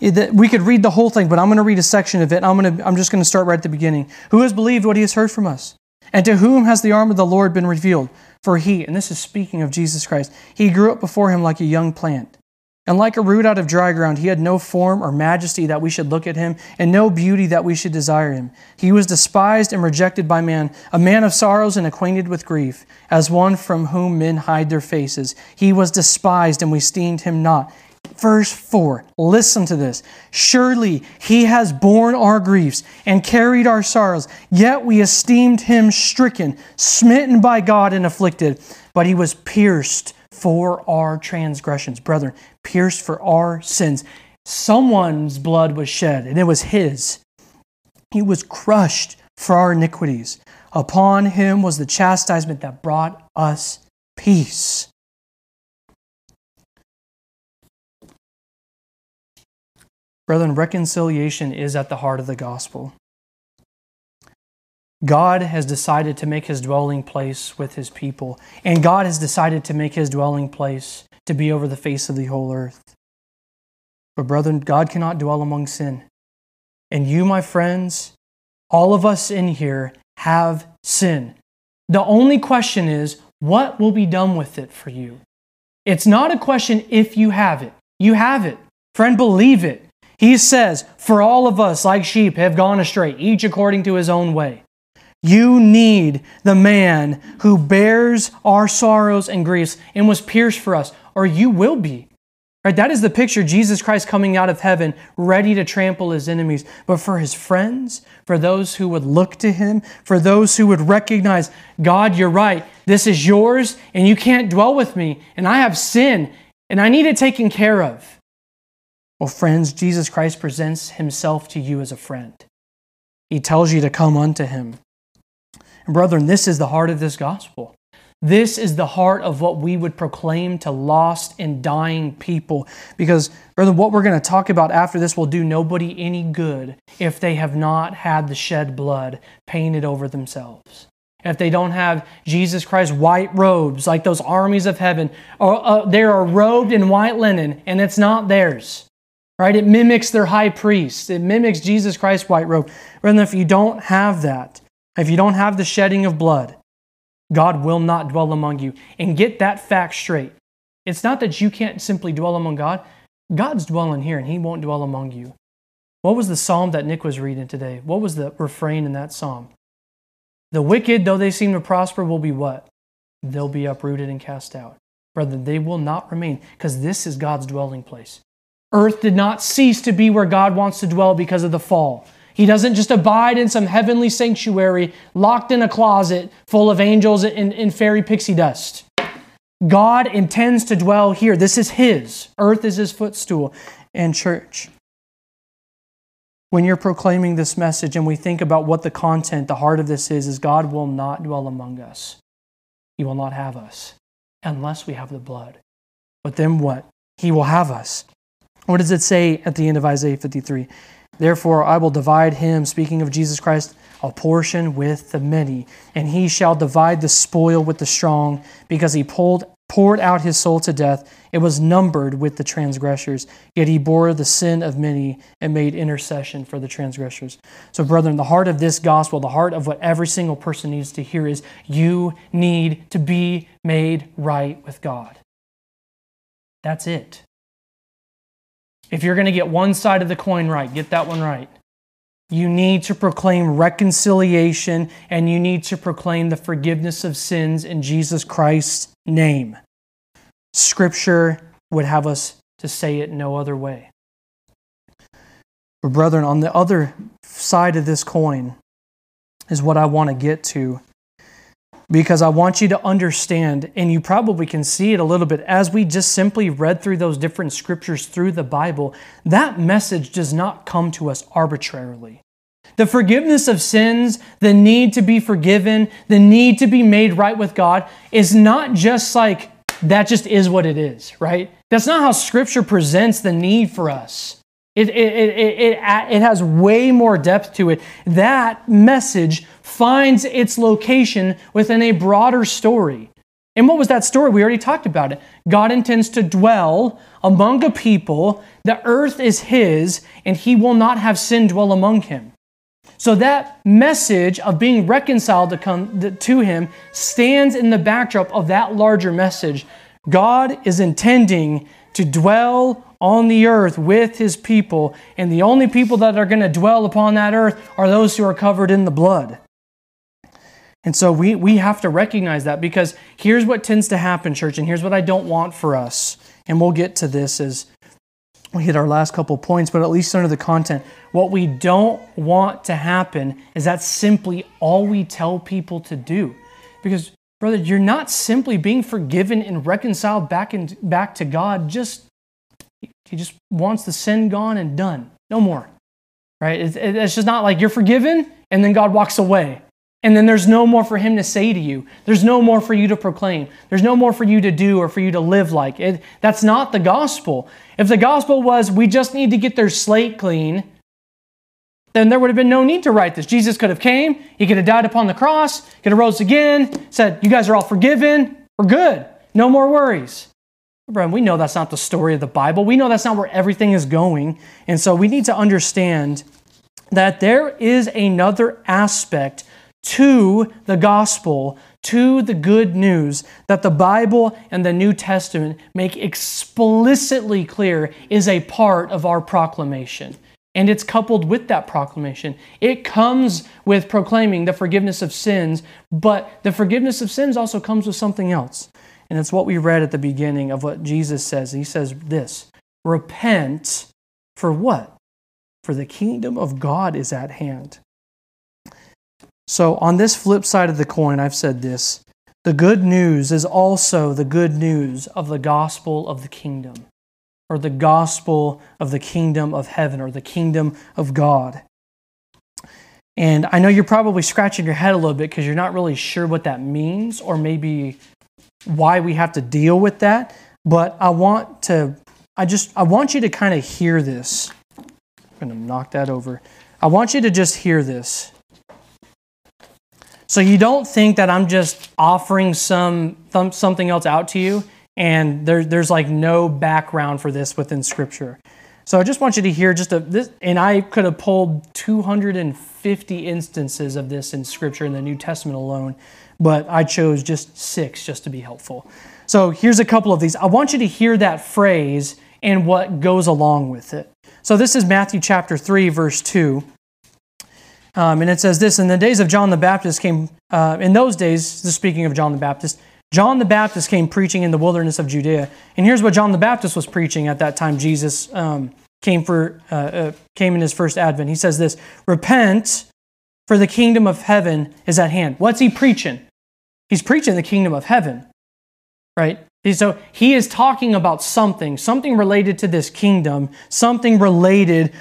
A: we could read the whole thing, but I'm going to read a section of it. I'm, going to, I'm just going to start right at the beginning. Who has believed what he has heard from us? And to whom has the arm of the Lord been revealed? For he, and this is speaking of Jesus Christ, he grew up before him like a young plant And like a root out of dry ground, he had no form or majesty that we should look at him, and no beauty that we should desire him. He was despised and rejected by man, a man of sorrows and acquainted with grief, as one from whom men hide their faces. He was despised, and we esteemed him not. Verse 4, listen to this. Surely he has borne our griefs and carried our sorrows, yet we esteemed him stricken, smitten by God, and afflicted. But he was pierced for our transgressions. Brethren, pierced for our sins. Someone's blood was shed, and it was his. He was crushed for our iniquities. Upon him was the chastisement that brought us peace. Brethren, reconciliation is at the heart of the gospel. God has decided to make his dwelling place with his people, and God has decided to make his dwelling place to be over the face of the whole earth. But, brethren, God cannot dwell among sin. And you, my friends, all of us in here have sin. The only question is, what will be done with it for you? It's not a question if you have it. You have it. Friend, believe it. He says, For all of us, like sheep, have gone astray, each according to his own way. You need the man who bears our sorrows and griefs and was pierced for us, or you will be. Right? That is the picture Jesus Christ coming out of heaven, ready to trample his enemies. But for his friends, for those who would look to him, for those who would recognize, God, you're right. This is yours, and you can't dwell with me, and I have sin, and I need it taken care of. Well, friends, Jesus Christ presents himself to you as a friend. He tells you to come unto him. And brethren, this is the heart of this gospel. This is the heart of what we would proclaim to lost and dying people. Because, brethren, what we're going to talk about after this will do nobody any good if they have not had the shed blood painted over themselves. If they don't have Jesus Christ's white robes, like those armies of heaven, or uh, they are robed in white linen, and it's not theirs. Right? It mimics their high priest. It mimics Jesus Christ's white robe. Brethren, if you don't have that, if you don't have the shedding of blood, God will not dwell among you. And get that fact straight. It's not that you can't simply dwell among God. God's dwelling here and He won't dwell among you. What was the psalm that Nick was reading today? What was the refrain in that psalm? The wicked, though they seem to prosper, will be what? They'll be uprooted and cast out. Brother, they will not remain because this is God's dwelling place. Earth did not cease to be where God wants to dwell because of the fall. He doesn't just abide in some heavenly sanctuary locked in a closet full of angels and, and fairy pixie dust. God intends to dwell here. This is His. Earth is His footstool and church. When you're proclaiming this message and we think about what the content, the heart of this is, is God will not dwell among us. He will not have us unless we have the blood. But then what? He will have us. What does it say at the end of Isaiah 53? Therefore, I will divide him, speaking of Jesus Christ, a portion with the many, and he shall divide the spoil with the strong, because he pulled, poured out his soul to death. It was numbered with the transgressors, yet he bore the sin of many and made intercession for the transgressors. So, brethren, the heart of this gospel, the heart of what every single person needs to hear is you need to be made right with God. That's it. If you're going to get one side of the coin right, get that one right. You need to proclaim reconciliation and you need to proclaim the forgiveness of sins in Jesus Christ's name. Scripture would have us to say it no other way. But, brethren, on the other side of this coin is what I want to get to because I want you to understand, and you probably can see it a little bit as we just simply read through those different scriptures through the Bible. That message does not come to us arbitrarily. The forgiveness of sins, the need to be forgiven, the need to be made right with God is not just like that just is what it is, right? That's not how Scripture presents the need for us. It, it, it, it, it, has way more depth to it. That message finds its location within a broader story. And what was that story? We already talked about it. God intends to dwell among a people. The earth is His, and He will not have sin dwell among Him. So that message of being reconciled to, come, to Him stands in the backdrop of that larger message. God is intending to dwell on the earth with his people. And the only people that are going to dwell upon that earth are those who are covered in the blood. And so we, we have to recognize that because here's what tends to happen, church, and here's what I don't want for us. And we'll get to this as we hit our last couple points, but at least under the content. What we don't want to happen is that's simply all we tell people to do. Because, brother, you're not simply being forgiven and reconciled back, in, back to God. Just He just wants the sin gone and done. No more. Right? It's, it's just not like you're forgiven and then God walks away. And then there's no more for him to say to you. There's no more for you to proclaim. There's no more for you to do or for you to live like. It, that's not the gospel. If the gospel was we just need to get their slate clean, then there would have been no need to write this. Jesus could have came, he could have died upon the cross, could have rose again, said, "You guys are all forgiven. We're good. No more worries." Bro, we know that's not the story of the Bible. We know that's not where everything is going. And so we need to understand that there is another aspect to the gospel, to the good news that the Bible and the New Testament make explicitly clear is a part of our proclamation. And it's coupled with that proclamation. It comes with proclaiming the forgiveness of sins, but the forgiveness of sins also comes with something else. And it's what we read at the beginning of what Jesus says. He says this Repent for what? For the kingdom of God is at hand. So, on this flip side of the coin, I've said this the good news is also the good news of the gospel of the kingdom, or the gospel of the kingdom of heaven, or the kingdom of God. And I know you're probably scratching your head a little bit because you're not really sure what that means, or maybe why we have to deal with that. But I want to, I just, I want you to kind of hear this. I'm going to knock that over. I want you to just hear this. So you don't think that I'm just offering some something else out to you and there, there's like no background for this within scripture. So I just want you to hear just a this and I could have pulled 250 instances of this in scripture in the New Testament alone, but I chose just 6 just to be helpful. So here's a couple of these. I want you to hear that phrase and what goes along with it. So this is Matthew chapter 3 verse 2. Um, and it says this In the days of John the Baptist came, uh, in those days, speaking of John the Baptist, John the Baptist came preaching in the wilderness of Judea. And here's what John the Baptist was preaching at that time Jesus um, came, for, uh, uh, came in his first advent. He says this Repent, for the kingdom of heaven is at hand. What's he preaching? He's preaching the kingdom of heaven, right? So he is talking about something, something related to this kingdom, something related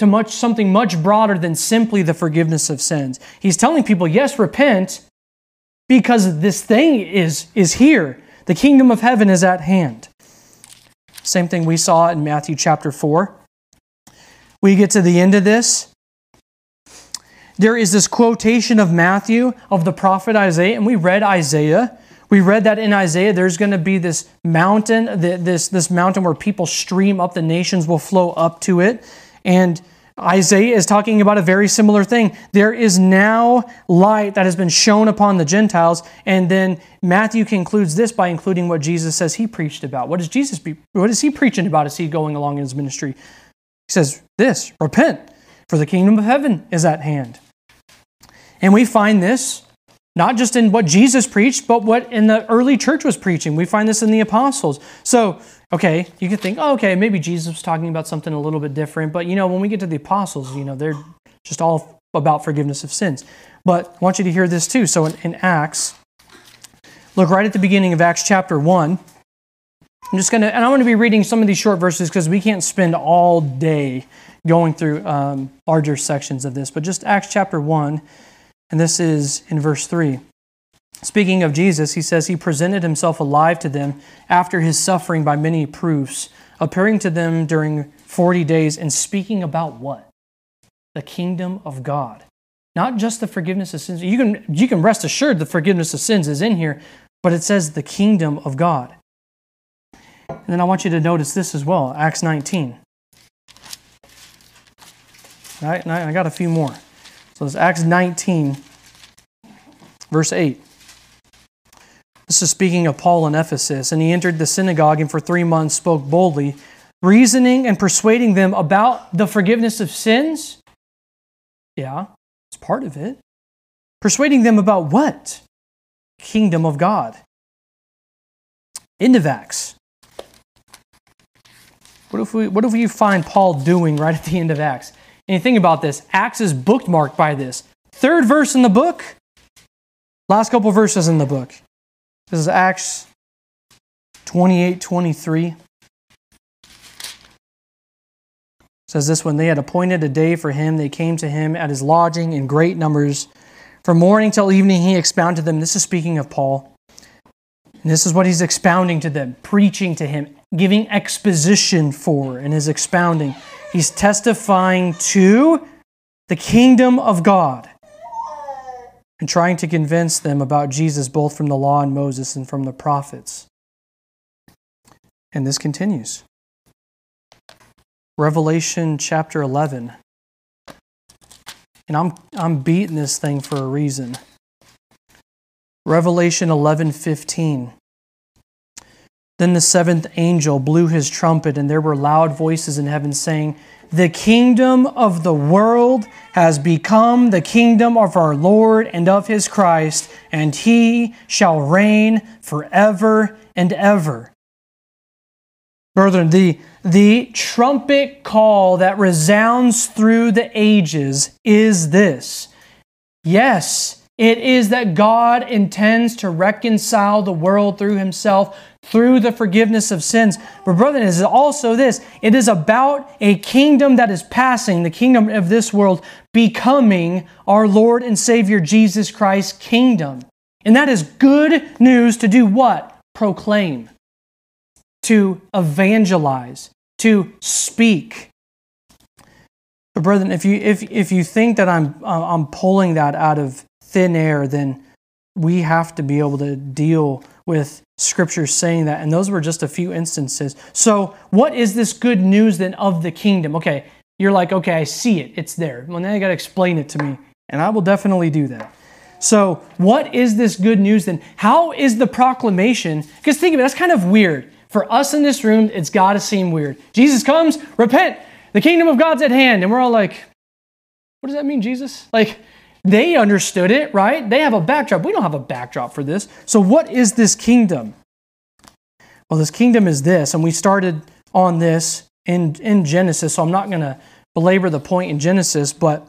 A: to much something much broader than simply the forgiveness of sins. He's telling people, yes, repent because this thing is, is here. The kingdom of heaven is at hand. Same thing we saw in Matthew chapter 4. We get to the end of this. There is this quotation of Matthew of the prophet Isaiah, and we read Isaiah. We read that in Isaiah there's going to be this mountain, this, this mountain where people stream up, the nations will flow up to it. And Isaiah is talking about a very similar thing. There is now light that has been shown upon the Gentiles. And then Matthew concludes this by including what Jesus says he preached about. What is Jesus be, what is he preaching about as he going along in his ministry? He says this repent, for the kingdom of heaven is at hand. And we find this not just in what Jesus preached, but what in the early church was preaching. We find this in the apostles. So okay, you could think, oh, okay, maybe Jesus was talking about something a little bit different. But, you know, when we get to the apostles, you know, they're just all about forgiveness of sins. But I want you to hear this too. So in, in Acts, look right at the beginning of Acts chapter 1. I'm just going to, and I'm going to be reading some of these short verses because we can't spend all day going through um, larger sections of this. But just Acts chapter 1, and this is in verse 3. Speaking of Jesus, he says he presented himself alive to them after his suffering by many proofs, appearing to them during 40 days and speaking about what? The kingdom of God. Not just the forgiveness of sins. You can, you can rest assured the forgiveness of sins is in here, but it says the kingdom of God. And then I want you to notice this as well Acts 19. All right, I got a few more. So it's Acts 19, verse 8. This is speaking of Paul in Ephesus. And he entered the synagogue and for three months spoke boldly, reasoning and persuading them about the forgiveness of sins. Yeah, it's part of it. Persuading them about what? Kingdom of God. Acts. What if we what if we find Paul doing right at the end of Acts? And you think about this, Acts is bookmarked by this. Third verse in the book, last couple verses in the book. This is Acts 28 23. says this when they had appointed a day for him they came to him at his lodging in great numbers. From morning till evening he expounded to them. This is speaking of paul. And this is what he's expounding to them preaching to him giving exposition for in his expounding. He's testifying to the kingdom of god and trying to convince them about jesus both from the law and moses and from the prophets and this continues Revelation chapter 11. And I'm, I'm beating this thing for a reason. Revelation 11 15. Then the seventh angel blew his trumpet, and there were loud voices in heaven saying, The kingdom of the world has become the kingdom of our Lord and of his Christ, and he shall reign forever and ever. Brethren, the, the trumpet call that resounds through the ages is this. Yes, it is that God intends to reconcile the world through himself through the forgiveness of sins. But, brethren, it is also this it is about a kingdom that is passing, the kingdom of this world, becoming our Lord and Savior Jesus Christ's kingdom. And that is good news to do what? Proclaim to evangelize, to speak. But brethren, if you if if you think that I'm uh, I'm pulling that out of thin air, then we have to be able to deal with scripture saying that. And those were just a few instances. So, what is this good news then of the kingdom? Okay, you're like, okay, I see it. It's there. Well, now you got to explain it to me. And I will definitely do that. So, what is this good news then? How is the proclamation? Because think of it, that's kind of weird. For us in this room, it's got to seem weird. Jesus comes, repent, the kingdom of God's at hand. And we're all like, what does that mean, Jesus? Like, they understood it, right? They have a backdrop. We don't have a backdrop for this. So, what is this kingdom? Well, this kingdom is this, and we started on this in, in Genesis, so I'm not going to belabor the point in Genesis, but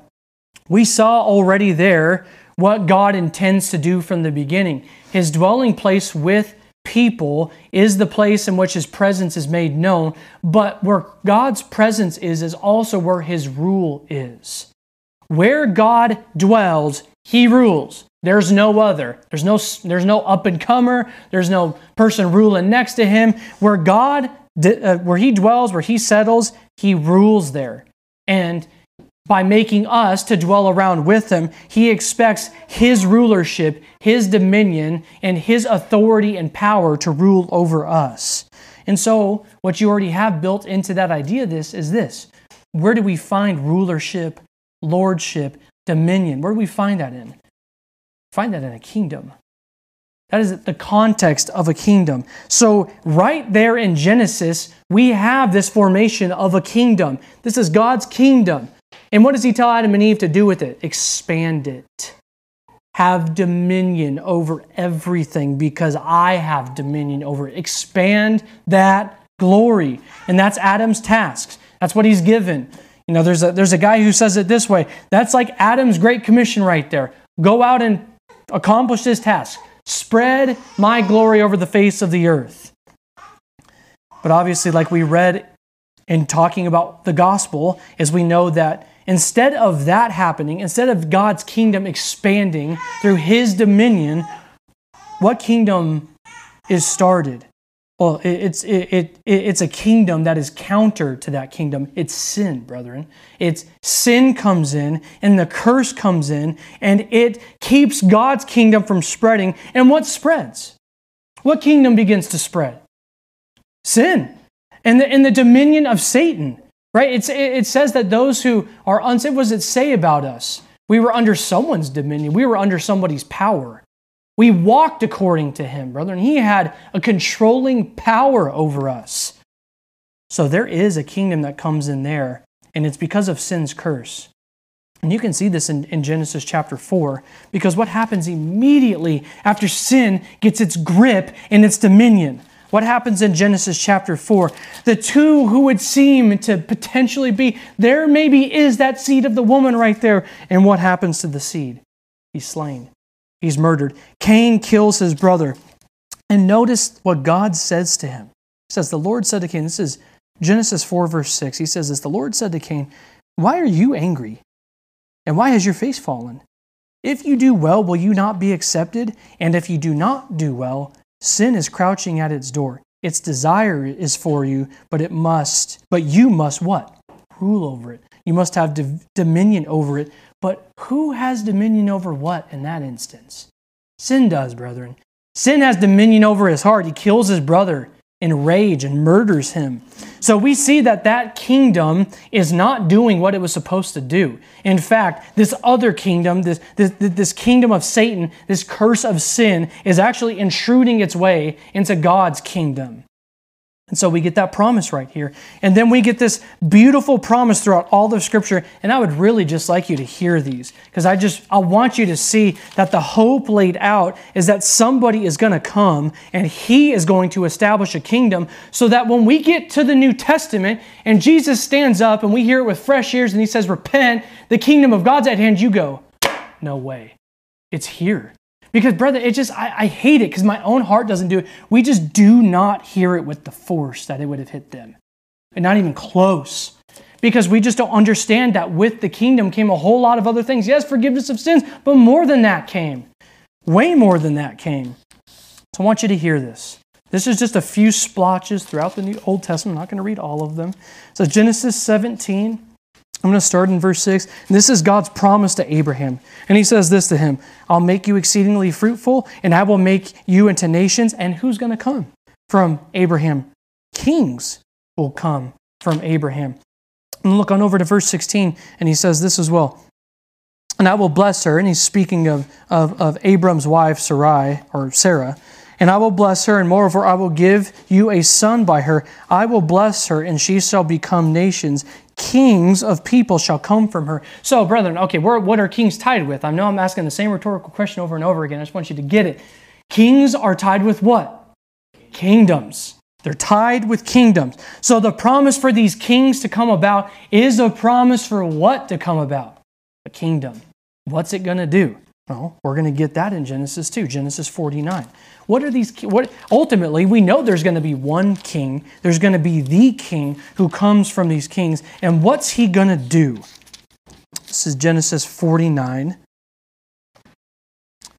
A: we saw already there what God intends to do from the beginning. His dwelling place with people is the place in which his presence is made known, but where God's presence is, is also where his rule is. Where God dwells, he rules. There's no other. There's no, there's no up and comer. There's no person ruling next to him. Where God, uh, where he dwells, where he settles, he rules there. And by making us to dwell around with him, he expects his rulership, his dominion, and his authority and power to rule over us. And so, what you already have built into that idea this is this. Where do we find rulership, lordship, dominion? Where do we find that in? Find that in a kingdom. That is the context of a kingdom. So, right there in Genesis, we have this formation of a kingdom. This is God's kingdom. And what does he tell Adam and Eve to do with it? Expand it. Have dominion over everything because I have dominion over it. Expand that glory. And that's Adam's task. That's what he's given. You know, there's a, there's a guy who says it this way that's like Adam's great commission right there. Go out and accomplish this task. Spread my glory over the face of the earth. But obviously, like we read in talking about the gospel, is we know that Instead of that happening, instead of God's kingdom expanding through his dominion, what kingdom is started? Well, it's, it, it, it's a kingdom that is counter to that kingdom. It's sin, brethren. It's sin comes in and the curse comes in and it keeps God's kingdom from spreading. And what spreads? What kingdom begins to spread? Sin. And the, and the dominion of Satan. Right? It's, it says that those who are unsaved, what does it say about us? We were under someone's dominion, we were under somebody's power. We walked according to him, brother, and he had a controlling power over us. So there is a kingdom that comes in there, and it's because of sin's curse. And you can see this in, in, Genesis chapter 4, because what happens immediately after sin gets its grip and its dominion? What happens in Genesis chapter 4? The two who would seem to potentially be, there maybe is that seed of the woman right there. And what happens to the seed? He's slain, he's murdered. Cain kills his brother. And notice what God says to him. He says, The Lord said to Cain, this is Genesis 4, verse 6. He says this The Lord said to Cain, Why are you angry? And why has your face fallen? If you do well, will you not be accepted? And if you do not do well, Sin is crouching at its door. Its desire is for you, but it must, but you must what? Rule over it. You must have dominion over it. But who has dominion over what in that instance? Sin does, brethren. Sin has dominion over his heart. He kills his brother in rage and murders him. So we see that that kingdom is not doing what it was supposed to do. In fact, this other kingdom, this, this, this kingdom of Satan, this curse of sin, is actually intruding its way into God's kingdom. And so we get that promise right here. And then we get this beautiful promise throughout all of Scripture. And I would really just like you to hear these because I just, I want you to see that the hope laid out is that somebody is going to come and he is going to establish a kingdom so that when we get to the New Testament and Jesus stands up and we hear it with fresh ears and he says, Repent, the kingdom of God's at hand, you go, No way. It's here. Because, brother, it just, I, I hate it because my own heart doesn't do it. We just do not hear it with the force that it would have hit them. And not even close. Because we just don't understand that with the kingdom came a whole lot of other things. Yes, forgiveness of sins, but more than that came. Way more than that came. So I want you to hear this. This is just a few splotches throughout the New Old Testament. I'm not going to read all of them. So Genesis 17, I'm going to start in verse 6. This is God's promise to Abraham. And he says this to him I'll make you exceedingly fruitful, and I will make you into nations. And who's going to come from Abraham? Kings will come from Abraham. And look on over to verse 16, and he says this as well. And I will bless her. And he's speaking of, of, of Abram's wife, Sarai, or Sarah. And I will bless her, and moreover, I will give you a son by her. I will bless her, and she shall become nations kings of people shall come from her. So, brethren, okay, what are kings tied with? I know I'm asking the same rhetorical question over and over again. I just want you to get it. Kings are tied with what? Kingdoms. They're tied with kingdoms. So, the promise for these kings to come about is a promise for what to come about? A kingdom. What's it going to do? Well, we're going to get that in Genesis 2, Genesis 49. What are these? What ultimately we know there's going to be one king. There's going to be the king who comes from these kings, and what's he going to do? This is Genesis 49. I'm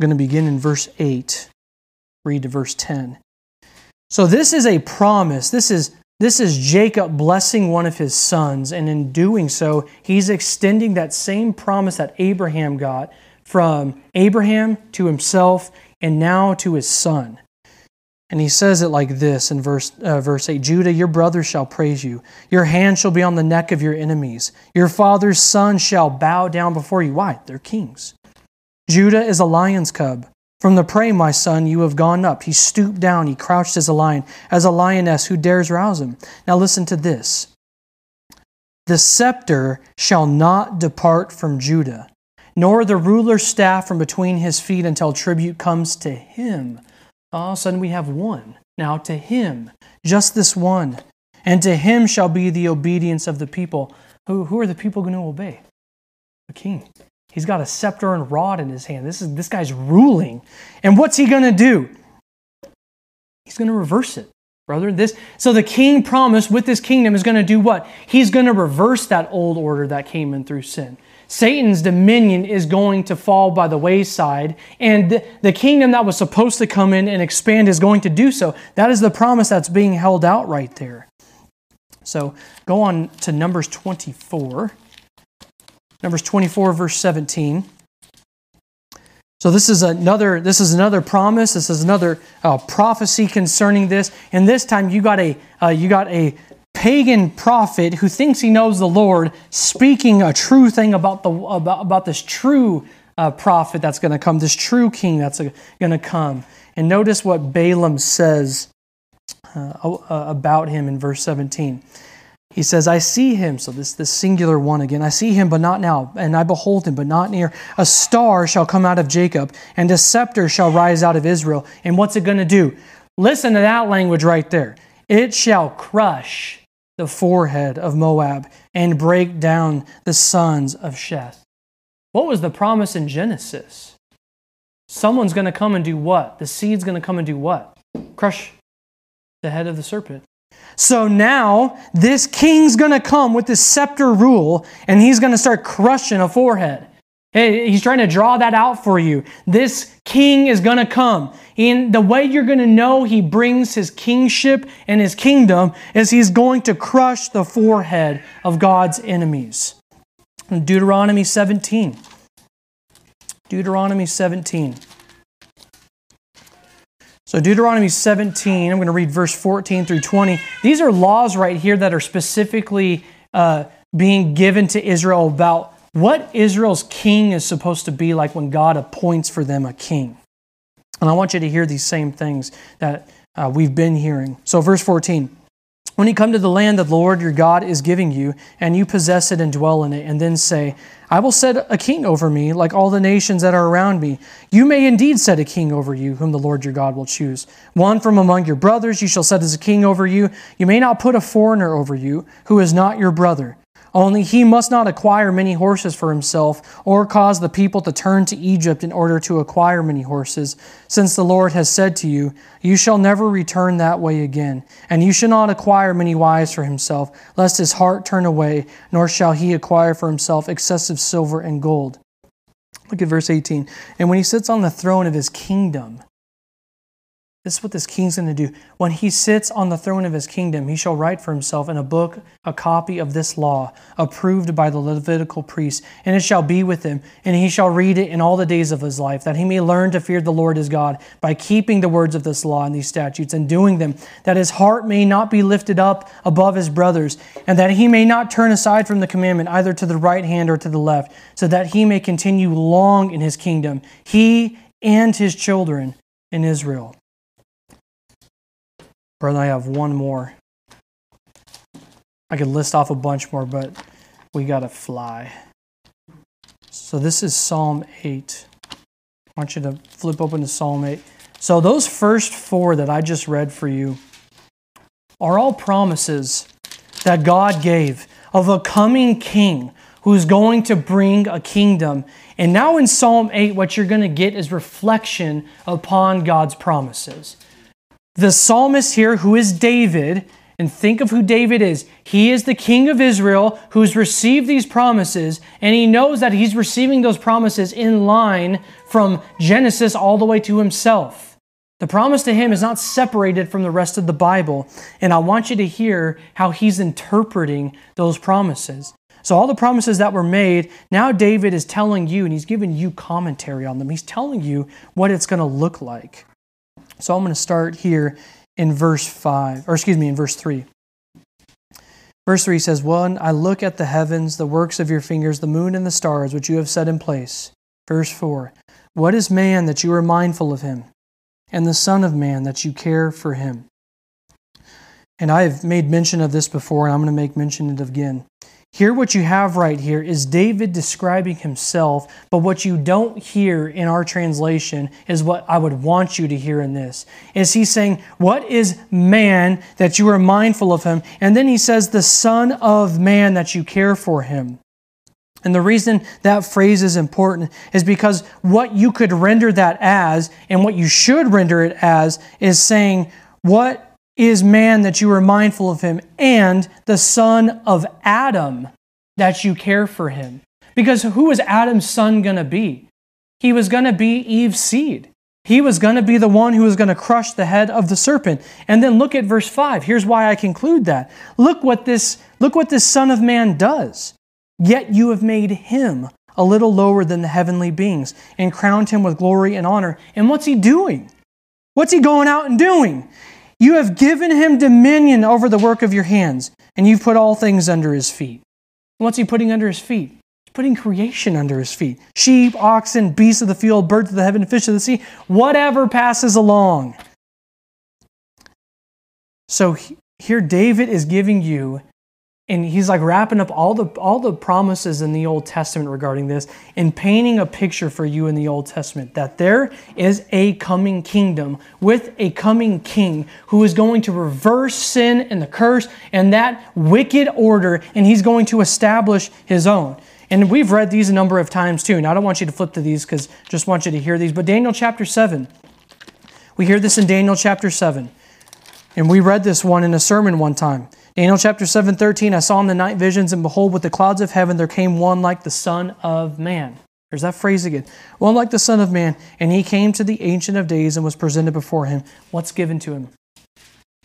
A: going to begin in verse 8. Read to verse 10. So this is a promise. This is this is Jacob blessing one of his sons, and in doing so, he's extending that same promise that Abraham got from Abraham to himself and now to his son. And he says it like this in verse, uh, verse 8 Judah, your brother shall praise you. Your hand shall be on the neck of your enemies. Your father's son shall bow down before you. Why? They're kings. Judah is a lion's cub. From the prey, my son, you have gone up. He stooped down. He crouched as a lion, as a lioness who dares rouse him. Now listen to this The scepter shall not depart from Judah nor the ruler's staff from between his feet until tribute comes to him. All of a sudden, we have one. Now to him, just this one. And to him shall be the obedience of the people. Who, who are the people going to obey? The king. He's got a scepter and rod in his hand. This, is, this guy's ruling. And what's he going to do? He's going to reverse it, brother. This, so the king promised with this kingdom is going to do what? He's going to reverse that old order that came in through sin. Satan's dominion is going to fall by the wayside, and the kingdom that was supposed to come in and expand is going to do so. That is the promise that's being held out right there. So go on to Numbers 24. Numbers 24, verse 17. So this is another this is another promise. This is another uh, prophecy concerning this. And this time you got a uh, you got a pagan prophet who thinks he knows the Lord speaking a true thing about, the, about, about this true uh, prophet that's going to come, this true king that's going to come. And notice what Balaam says uh, uh, about him in verse 17. He says, I see him, so this, this singular one again, I see him, but not now, and I behold him, but not near. A star shall come out of Jacob, and a scepter shall rise out of Israel. And what's it going to do? Listen to that language right there. It shall crush the forehead of Moab and break down the sons of Sheth. What was the promise in Genesis? Someone's going to come and do what? The seed's going to come and do what? Crush the head of the serpent. So now this king's going to come with this scepter rule and he's going to start crushing a forehead. He's trying to draw that out for you. This king is going to come. And the way you're going to know he brings his kingship and his kingdom is he's going to crush the forehead of God's enemies. Deuteronomy 17. Deuteronomy 17. So, Deuteronomy 17, I'm going to read verse 14 through 20. These are laws right here that are specifically uh, being given to Israel about what Israel's king is supposed to be like when God appoints for them a king. And I want you to hear these same things that uh, we've been hearing. So, verse 14 when you come to the land that the Lord your God is giving you, and you possess it and dwell in it, and then say, I will set a king over me, like all the nations that are around me. You may indeed set a king over you, whom the Lord your God will choose. One from among your brothers you shall set as a king over you. You may not put a foreigner over you, who is not your brother. Only he must not acquire many horses for himself, or cause the people to turn to Egypt in order to acquire many horses, since the Lord has said to you, You shall never return that way again, and you shall not acquire many wives for himself, lest his heart turn away, nor shall he acquire for himself excessive silver and gold. Look at verse 18. And when he sits on the throne of his kingdom, this is what this king's going to do. When he sits on the throne of his kingdom, he shall write for himself in a book a copy of this law, approved by the Levitical priests, and it shall be with him, and he shall read it in all the days of his life, that he may learn to fear the Lord his God by keeping the words of this law and these statutes and doing them, that his heart may not be lifted up above his brothers, and that he may not turn aside from the commandment either to the right hand or to the left, so that he may continue long in his kingdom, he and his children in Israel. Brother, I have one more. I could list off a bunch more, but we got to fly. So this is Psalm 8. I want you to flip open to Psalm 8. So those first four that I just read for you are all promises that God gave of a coming king who's going to bring a kingdom. And now in Psalm 8, what you're going to get is reflection upon God's promises. The psalmist here, who is David, and think of who David is. He is the king of Israel who's received these promises, and he knows that he's receiving those promises in line from Genesis all the way to himself. The promise to him is not separated from the rest of the Bible, and I want you to hear how he's interpreting those promises. So, all the promises that were made, now David is telling you, and he's giving you commentary on them. He's telling you what it's going to look like. So I'm going to start here in verse 5, or excuse me, in verse 3. Verse 3 says, One, I look at the heavens, the works of your fingers, the moon and the stars, which you have set in place. Verse 4 What is man that you are mindful of him, and the Son of Man that you care for him? And I have made mention of this before, and I'm going to make mention of it again. Here, what you have right here is David describing himself, but what you don't hear in our translation is what I would want you to hear in this. Is he saying, What is man that you are mindful of him? And then he says, The Son of Man that you care for him. And the reason that phrase is important is because what you could render that as, and what you should render it as, is saying, What is man that you are mindful of him, and the son of Adam that you care for him. Because who was Adam's son going to be? He was going to be Eve's seed. He was going to be the one who was going to crush the head of the serpent. And then look at verse 5. Here's why I conclude that. Look what this look what this son of man does. Yet you have made him a little lower than the heavenly beings and crowned him with glory and honor. And what's he doing? What's he going out and doing? You have given him dominion over the work of your hands, and you've put all things under his feet. What's he putting under his feet? He's putting creation under his feet sheep, oxen, beasts of the field, birds of the heaven, fish of the sea, whatever passes along. So here, David is giving you and he's like wrapping up all the all the promises in the Old Testament regarding this and painting a picture for you in the Old Testament that there is a coming kingdom with a coming king who is going to reverse sin and the curse and that wicked order and he's going to establish his own. And we've read these a number of times too. And I don't want you to flip to these because just want you to hear these. But Daniel chapter 7. We hear this in Daniel chapter 7. And we read this one in a sermon one time. Daniel chapter 7, 13, I saw in the night visions, and behold, with the clouds of heaven there came one like the Son of Man. There's that phrase again. One like the Son of Man. And he came to the Ancient of Days and was presented before him. What's given to him?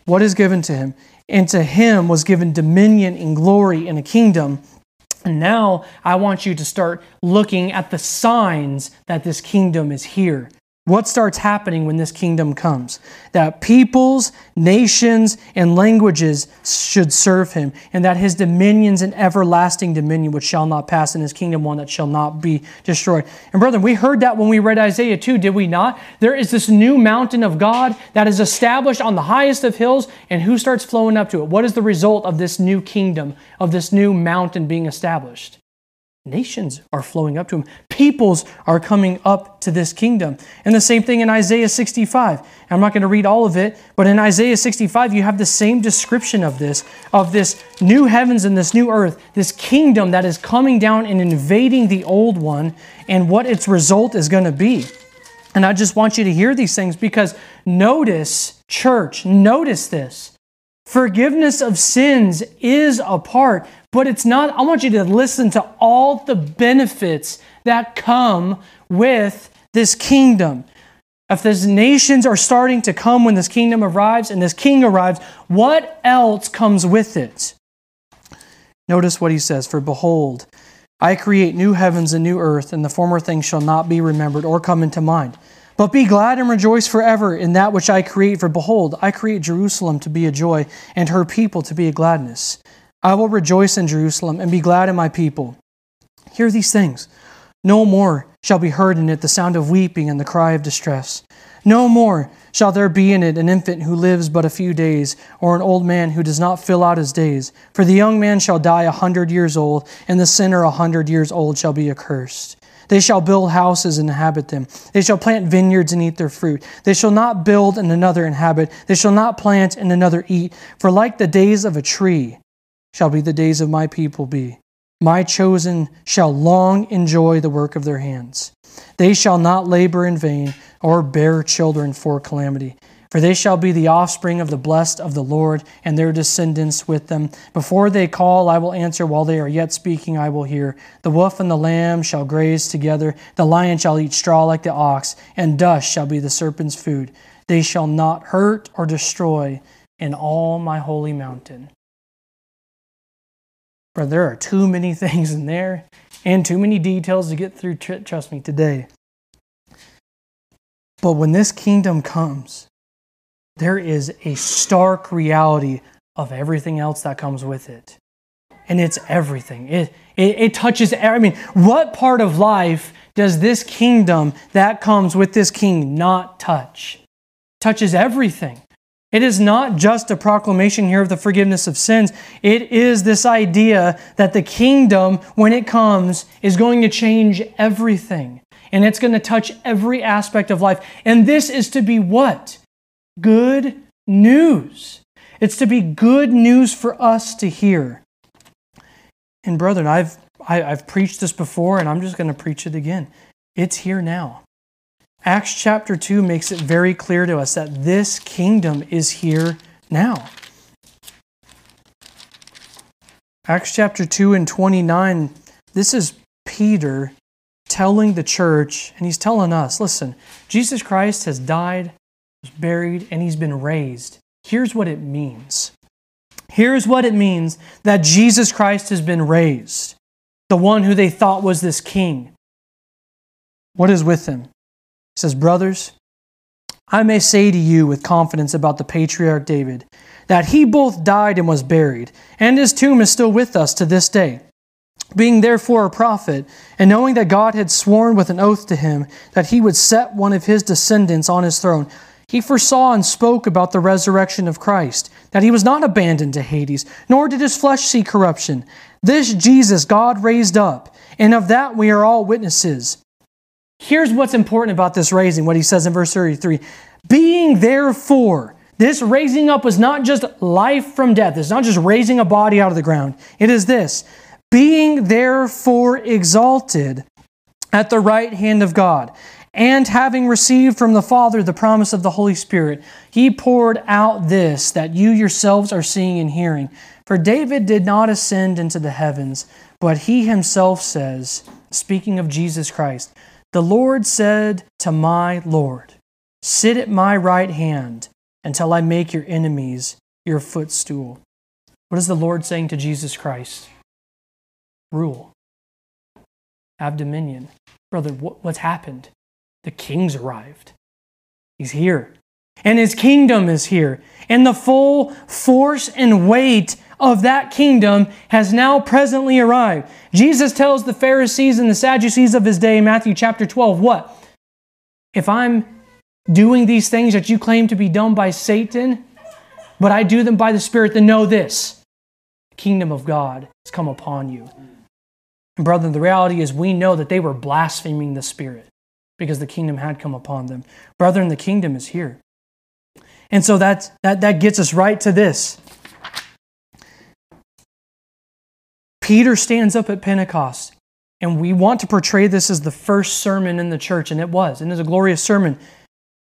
A: What is given to him? And to him was given dominion and glory and a kingdom. And now I want you to start looking at the signs that this kingdom is here. What starts happening when this kingdom comes? That peoples, nations, and languages should serve him, and that his dominions and everlasting dominion which shall not pass, and his kingdom one that shall not be destroyed. And brethren, we heard that when we read Isaiah 2, did we not? There is this new mountain of God that is established on the highest of hills, and who starts flowing up to it? What is the result of this new kingdom, of this new mountain being established? Nations are flowing up to him. Peoples are coming up to this kingdom. And the same thing in Isaiah 65. I'm not going to read all of it, but in Isaiah 65, you have the same description of this, of this new heavens and this new earth, this kingdom that is coming down and invading the old one, and what its result is going to be. And I just want you to hear these things because notice, church, notice this. Forgiveness of sins is a part, but it's not. I want you to listen to all the benefits that come with this kingdom. If these nations are starting to come when this kingdom arrives and this king arrives, what else comes with it? Notice what he says For behold, I create new heavens and new earth, and the former things shall not be remembered or come into mind. But be glad and rejoice forever in that which I create, for behold, I create Jerusalem to be a joy, and her people to be a gladness. I will rejoice in Jerusalem and be glad in my people. Hear these things. No more shall be heard in it the sound of weeping and the cry of distress. No more shall there be in it an infant who lives but a few days, or an old man who does not fill out his days. For the young man shall die a hundred years old, and the sinner a hundred years old shall be accursed. They shall build houses and inhabit them. They shall plant vineyards and eat their fruit. They shall not build and another inhabit. They shall not plant and another eat. For like the days of a tree shall be the days of my people be. My chosen shall long enjoy the work of their hands. They shall not labor in vain or bear children for calamity. For they shall be the offspring of the blessed of the Lord, and their descendants with them. Before they call, I will answer. While they are yet speaking, I will hear. The wolf and the lamb shall graze together. The lion shall eat straw like the ox, and dust shall be the serpent's food. They shall not hurt or destroy in all my holy mountain. But there are too many things in there and too many details to get through, trust me, today. But when this kingdom comes, there is a stark reality of everything else that comes with it. And it's everything. It, it, it, touches, I mean, what part of life does this kingdom that comes with this king not touch? touches everything. It is not just a proclamation here of the forgiveness of sins. It is this idea that the kingdom, when it comes, is going to change everything. And it's going to touch every aspect of life. And this is to be what? good news. It's to be good news for us to hear. And brethren, I've I, have i have preached this before, and I'm just going to preach it again. It's here now. Acts chapter 2 makes it very clear to us that this kingdom is here now. Acts chapter 2 and 29, this is Peter telling the church, and he's telling us listen, Jesus Christ has died was buried, and he's been raised. Here's what it means. Here's what it means that Jesus Christ has been raised, the one who they thought was this king. What is with him? He says, Brothers, I may say to you with confidence about the patriarch David that he both died and was buried, and his tomb is still with us to this day.
B: Being therefore a prophet, and knowing that God had sworn with an oath to him that he would set one of his descendants on his throne, he foresaw and spoke about the resurrection of Christ, that he was not abandoned to Hades, nor did his flesh see corruption. This Jesus God raised up, and of that we are all witnesses. Here's what's important about this raising, what he says in verse 33 Being therefore, this raising up was not just life from death, it's not just raising a body out of the ground. It is this being therefore exalted at the right hand of God, and having received from the Father the promise of the Holy Spirit, he poured out this that you yourselves are seeing and hearing. For David did not ascend into the heavens, but he himself says, speaking of Jesus Christ, the Lord said to my Lord, Sit at my right hand until I make your enemies your footstool. What is the Lord saying to Jesus Christ? rule, have dominion. Brother, what's happened? The king's arrived. He's here. And his kingdom is here. And the full force and weight of that kingdom has now presently arrived. Jesus tells the Pharisees and the Sadducees of his day in Matthew chapter 12 what? If I'm doing these things that you claim to be done by Satan, but I do them by the Spirit, then know this the kingdom of God has come upon you. And brethren, the reality is we know that they were blaspheming the Spirit because the kingdom had come upon them. Brethren, the kingdom is here. And so that, that, that gets us right to this. Peter stands up at Pentecost, and we want to portray this as the first sermon in the church, and it was, and it's a glorious sermon.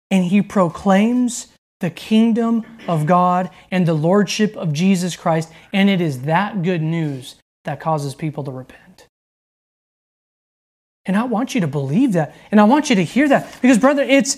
B: And he proclaims the kingdom of God and the lordship of Jesus Christ, and it is that good news that causes people to repent. And I want you to believe that. And I want you to hear that. Because, brother, it's,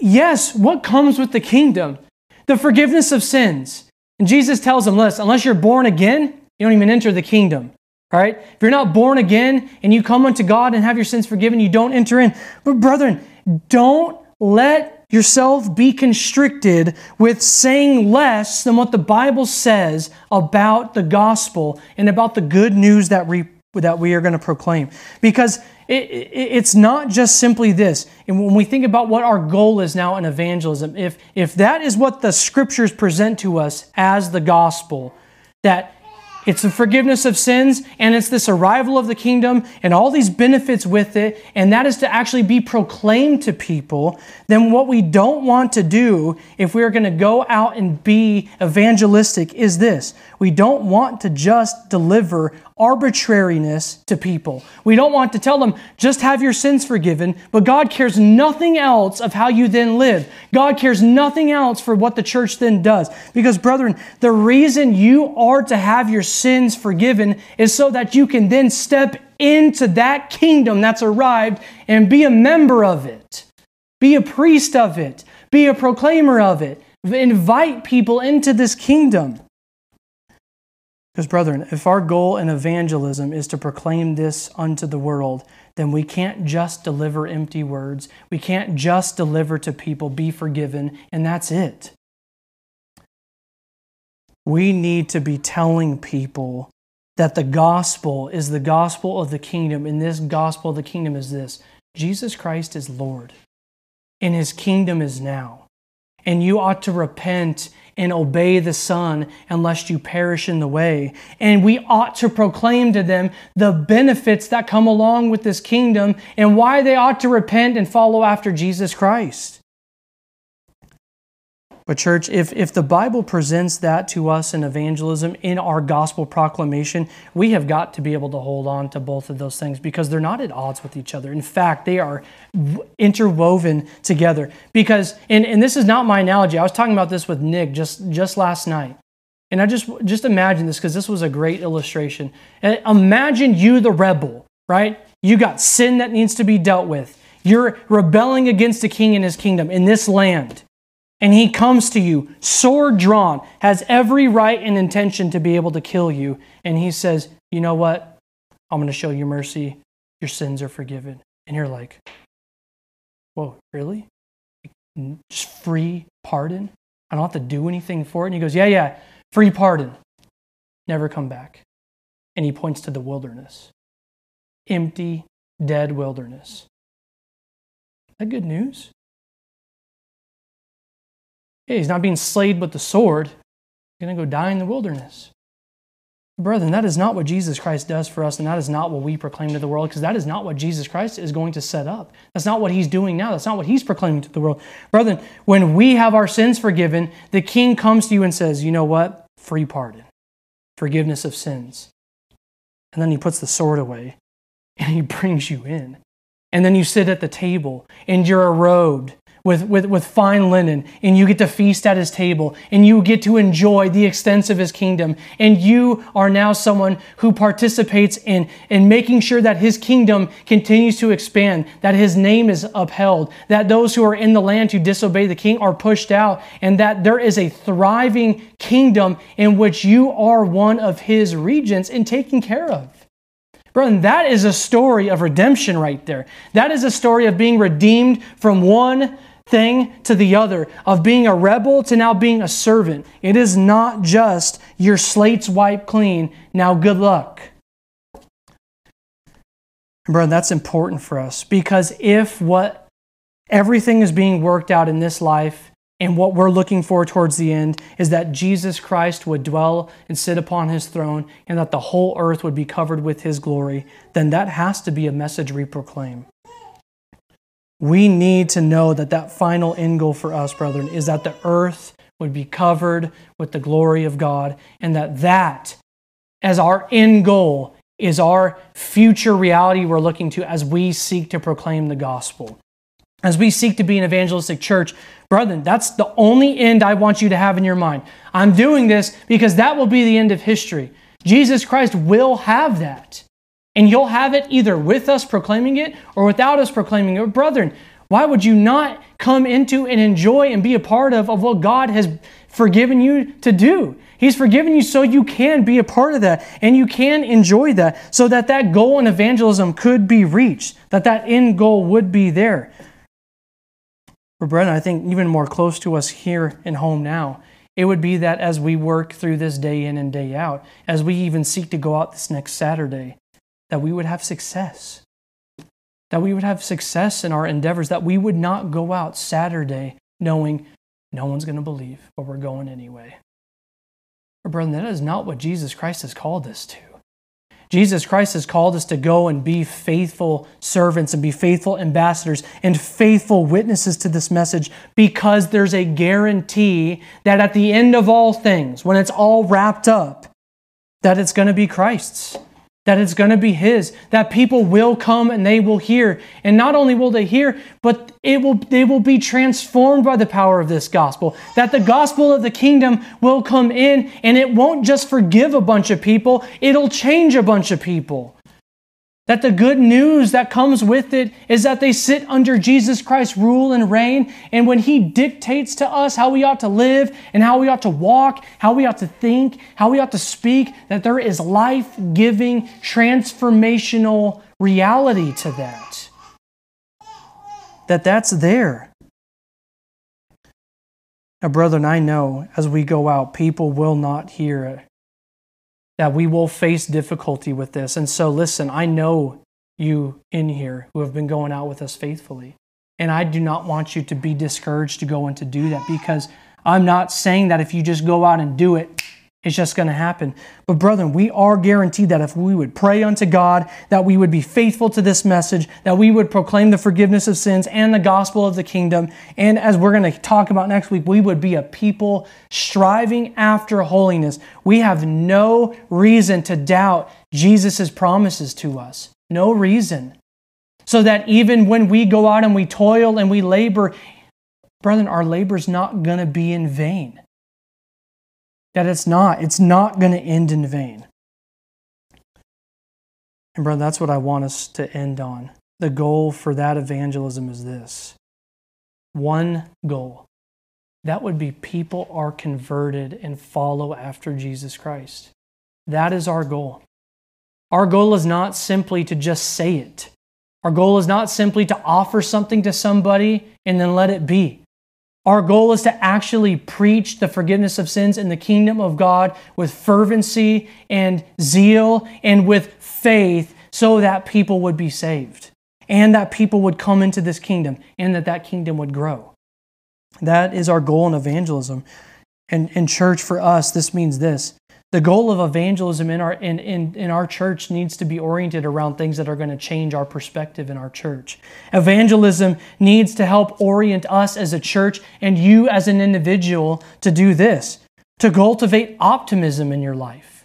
B: yes, what comes with the kingdom? The forgiveness of sins. And Jesus tells them, listen, unless you're born again, you don't even enter the kingdom. All right? If you're not born again and you come unto God and have your sins forgiven, you don't enter in. But, brethren, don't let yourself be constricted with saying less than what the Bible says about the gospel and about the good news that we, that we are going to proclaim. Because it, it, it's not just simply this. And when we think about what our goal is now in evangelism, if, if that is what the scriptures present to us as the gospel, that it's the forgiveness of sins and it's this arrival of the kingdom and all these benefits with it, and that is to actually be proclaimed to people, then what we don't want to do if we're going to go out and be evangelistic is this. We don't want to just deliver arbitrariness to people. We don't want to tell them, just have your sins forgiven, but God cares nothing else of how you then live. God cares nothing else for what the church then does. Because, brethren, the reason you are to have your sins forgiven is so that you can then step into that kingdom that's arrived and be a member of it, be a priest of it, be a proclaimer of it, invite people into this kingdom. Because, brethren, if our goal in evangelism is to proclaim this unto the world, then we can't just deliver empty words. We can't just deliver to people, be forgiven, and that's it. We need to be telling people that the gospel is the gospel of the kingdom, and this gospel of the kingdom is this Jesus Christ is Lord, and his kingdom is now. And you ought to repent and obey the Son, unless you perish in the way. And we ought to proclaim to them the benefits that come along with this kingdom and why they ought to repent and follow after Jesus Christ. But, church, if, if the Bible presents that to us in evangelism, in our gospel proclamation, we have got to be able to hold on to both of those things because they're not at odds with each other. In fact, they are interwoven together. Because, and, and this is not my analogy, I was talking about this with Nick just, just last night. And I just, just imagine this because this was a great illustration. Imagine you, the rebel, right? You got sin that needs to be dealt with. You're rebelling against the king and his kingdom in this land and he comes to you, sword drawn, has every right and intention to be able to kill you, and he says, You know what? I'm going to show you mercy. Your sins are forgiven. And you're like, Whoa, really? Just free pardon? I don't have to do anything for it? And he goes, Yeah, yeah, free pardon. Never come back. and he points to the wilderness empty, dead wilderness. Is that good news? Hey, he's not being slayed with the sword. He's going to go die in the wilderness. Brethren, that is not what Jesus Christ does for us, and that is not what we proclaim to the world, because that is not what Jesus Christ is going to set up. That's not what he's doing now. That's not what he's proclaiming to the world. Brethren, when we have our sins forgiven, the king comes to you and says, You know what? Free pardon, forgiveness of sins. And then he puts the sword away and he brings you in. And then you sit at the table and you're robed with, with, with fine linen, and you get to feast at his table, and you get to enjoy the extent of his kingdom. And you are now someone who participates in, in making sure that his kingdom continues to expand, that his name is upheld, that those who are in the land who disobey the king are pushed out, and that there is a thriving kingdom in which you are one of his regents and taken care of. Brethren, that is a story of redemption right there. That is a story of being redeemed from one thing to the other, of being a rebel to now being a servant. It is not just your slate's wiped clean. Now, good luck. Bro, that's important for us because if what everything is being worked out in this life and what we're looking for towards the end is that Jesus Christ would dwell and sit upon his throne and that the whole earth would be covered with his glory, then that has to be a message we proclaim. We need to know that that final end goal for us, brethren, is that the earth would be covered with the glory of God, and that that, as our end goal, is our future reality we're looking to as we seek to proclaim the gospel. As we seek to be an evangelistic church, brethren, that's the only end I want you to have in your mind. I'm doing this because that will be the end of history. Jesus Christ will have that. And you'll have it either with us proclaiming it or without us proclaiming it. Brethren, why would you not come into and enjoy and be a part of, of what God has forgiven you to do? He's forgiven you so you can be a part of that and you can enjoy that so that that goal in evangelism could be reached, that that end goal would be there. But brethren, I think even more close to us here in home now, it would be that as we work through this day in and day out, as we even seek to go out this next Saturday, that we would have success. That we would have success in our endeavors, that we would not go out Saturday knowing no one's going to believe, but we're going anyway. But, brethren, that is not what Jesus Christ has called us to. Jesus Christ has called us to go and be faithful servants and be faithful ambassadors and faithful witnesses to this message because there's a guarantee that at the end of all things, when it's all wrapped up, that it's going to be Christ's that it's going to be his that people will come and they will hear. And not only will they hear but it will they will be transformed by the power of this gospel. That the gospel of the kingdom will come in and it won't just forgive a bunch of people it'll change a bunch of people that the good news that comes with it is that they sit under Jesus Christ's rule and reign. And when He dictates to us how we ought to live and how we ought to walk, how we ought to think, how we ought to speak, that there is life giving, transformational reality to that. That that's there. Now, brethren, I know as we go out, people will not hear it that we will face difficulty with this. And so, listen, I know you in here who have been going out with us faithfully. And I do not want you to be discouraged to go and to do that because I'm not saying that if you just go out and do it, it's just going to happen. But, brethren, we are guaranteed that if we would pray unto God, that we would be faithful to this message, that we would proclaim the forgiveness of sins and the gospel of the kingdom. And as we're going to talk about next week, we would be a people striving after holiness. We have no reason to doubt Jesus' promises to us. No reason. So that even when we go out and we toil and we labor, brethren, our labor is not going to be in vain that it's not. It's not going to end in vain. And, brother, that's what I want us to end on. The goal for that evangelism is this one goal. That would be people are converted and follow after Jesus Christ. That is our goal. Our goal is not simply to just say it. Our goal is not simply to offer something to somebody and then let it be. Our goal is to actually preach the forgiveness of sins in the kingdom of God with fervency and zeal and with faith so that people would be saved and that people would come into this kingdom and that that kingdom would grow. That is our goal in evangelism. And in church, for us, this means this the goal of evangelism in our in, in, in our church needs to be oriented around things that are going to change our perspective in our church. Evangelism needs to help orient us as a church and you as an individual to do this to cultivate optimism in your life.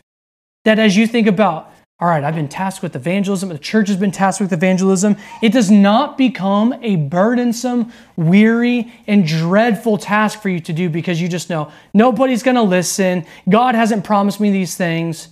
B: That as you think about all right, I've been tasked with evangelism, the church has been tasked with evangelism. It does not become a burdensome, weary, and dreadful task for you to do because you just know nobody's going to listen. God hasn't promised me these things.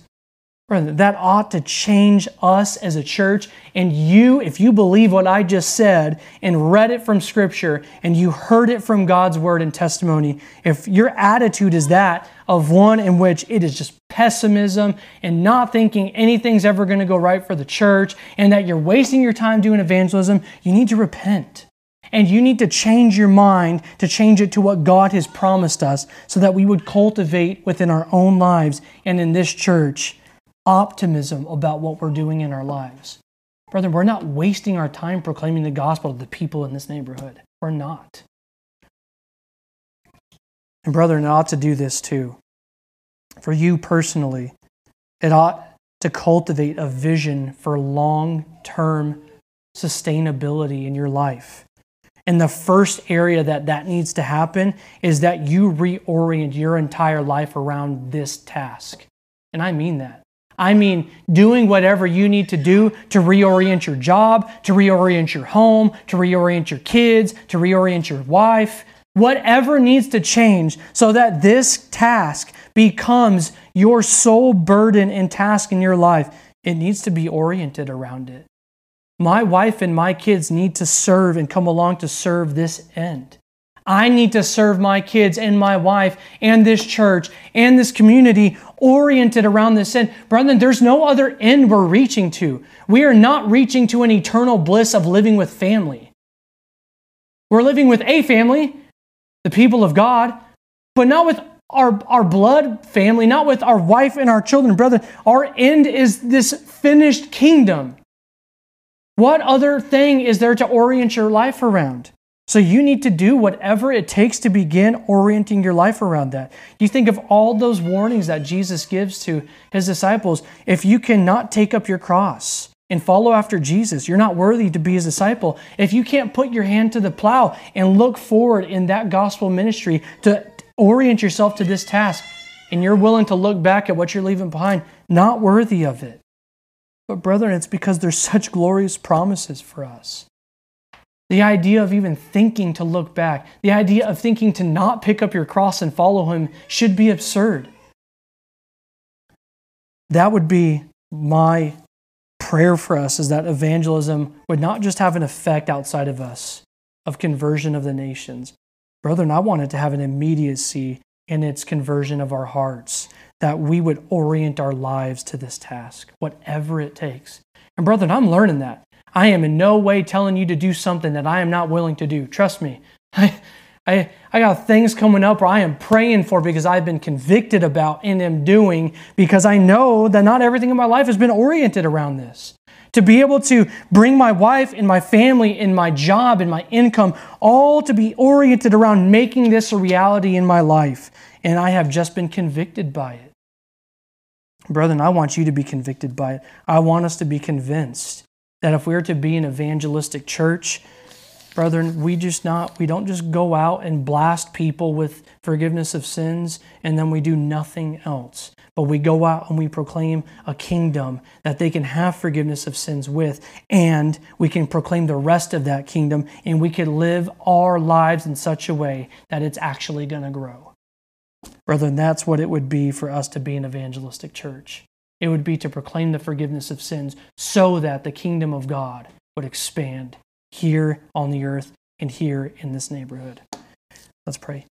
B: That ought to change us as a church. And you, if you believe what I just said and read it from Scripture and you heard it from God's word and testimony, if your attitude is that of one in which it is just pessimism and not thinking anything's ever going to go right for the church and that you're wasting your time doing evangelism, you need to repent. And you need to change your mind to change it to what God has promised us so that we would cultivate within our own lives and in this church optimism about what we're doing in our lives. Brother, we're not wasting our time proclaiming the gospel to the people in this neighborhood. We're not. And, brother, it ought to do this too. For you personally, it ought to cultivate a vision for long term sustainability in your life. And the first area that that needs to happen is that you reorient your entire life around this task. And I mean that. I mean, doing whatever you need to do to reorient your job, to reorient your home, to reorient your kids, to reorient your wife, whatever needs to change so that this task becomes your sole burden and task in your life. It needs to be oriented around it. My wife and my kids need to serve and come along to serve this end. I need to serve my kids and my wife and this church and this community oriented around this end. Brethren, there's no other end we're reaching to. We are not reaching to an eternal bliss of living with family. We're living with a family, the people of God, but not with our, our blood family, not with our wife and our children. Brethren, our end is this finished kingdom. What other thing is there to orient your life around? So you need to do whatever it takes to begin orienting your life around that. You think of all those warnings that Jesus gives to his disciples. If you cannot take up your cross and follow after Jesus, you're not worthy to be his disciple. If you can't put your hand to the plow and look forward in that gospel ministry to orient yourself to this task, and you're willing to look back at what you're leaving behind, not worthy of it. But, brethren, it's because there's such glorious promises for us. The idea of even thinking to look back, the idea of thinking to not pick up your cross and follow Him should be absurd. That would be my prayer for us is that evangelism would not just have an effect outside of us of conversion of the nations. Brethren, I want it to have an immediacy in its conversion of our hearts, that we would orient our lives to this task, whatever it takes. And brethren, I'm learning that. I am in no way telling you to do something that I am not willing to do. Trust me. I, I, I got things coming up where I am praying for because I've been convicted about and am doing because I know that not everything in my life has been oriented around this. To be able to bring my wife and my family and my job and my income all to be oriented around making this a reality in my life. And I have just been convicted by it. Brethren, I want you to be convicted by it. I want us to be convinced that if we're to be an evangelistic church, brethren, we just not we don't just go out and blast people with forgiveness of sins and then we do nothing else. But we go out and we proclaim a kingdom that they can have forgiveness of sins with, and we can proclaim the rest of that kingdom, and we can live our lives in such a way that it's actually going to grow. Brethren, that's what it would be for us to be an evangelistic church. It would be to proclaim the forgiveness of sins so that the kingdom of God would expand here on the earth and here in this neighborhood. Let's pray.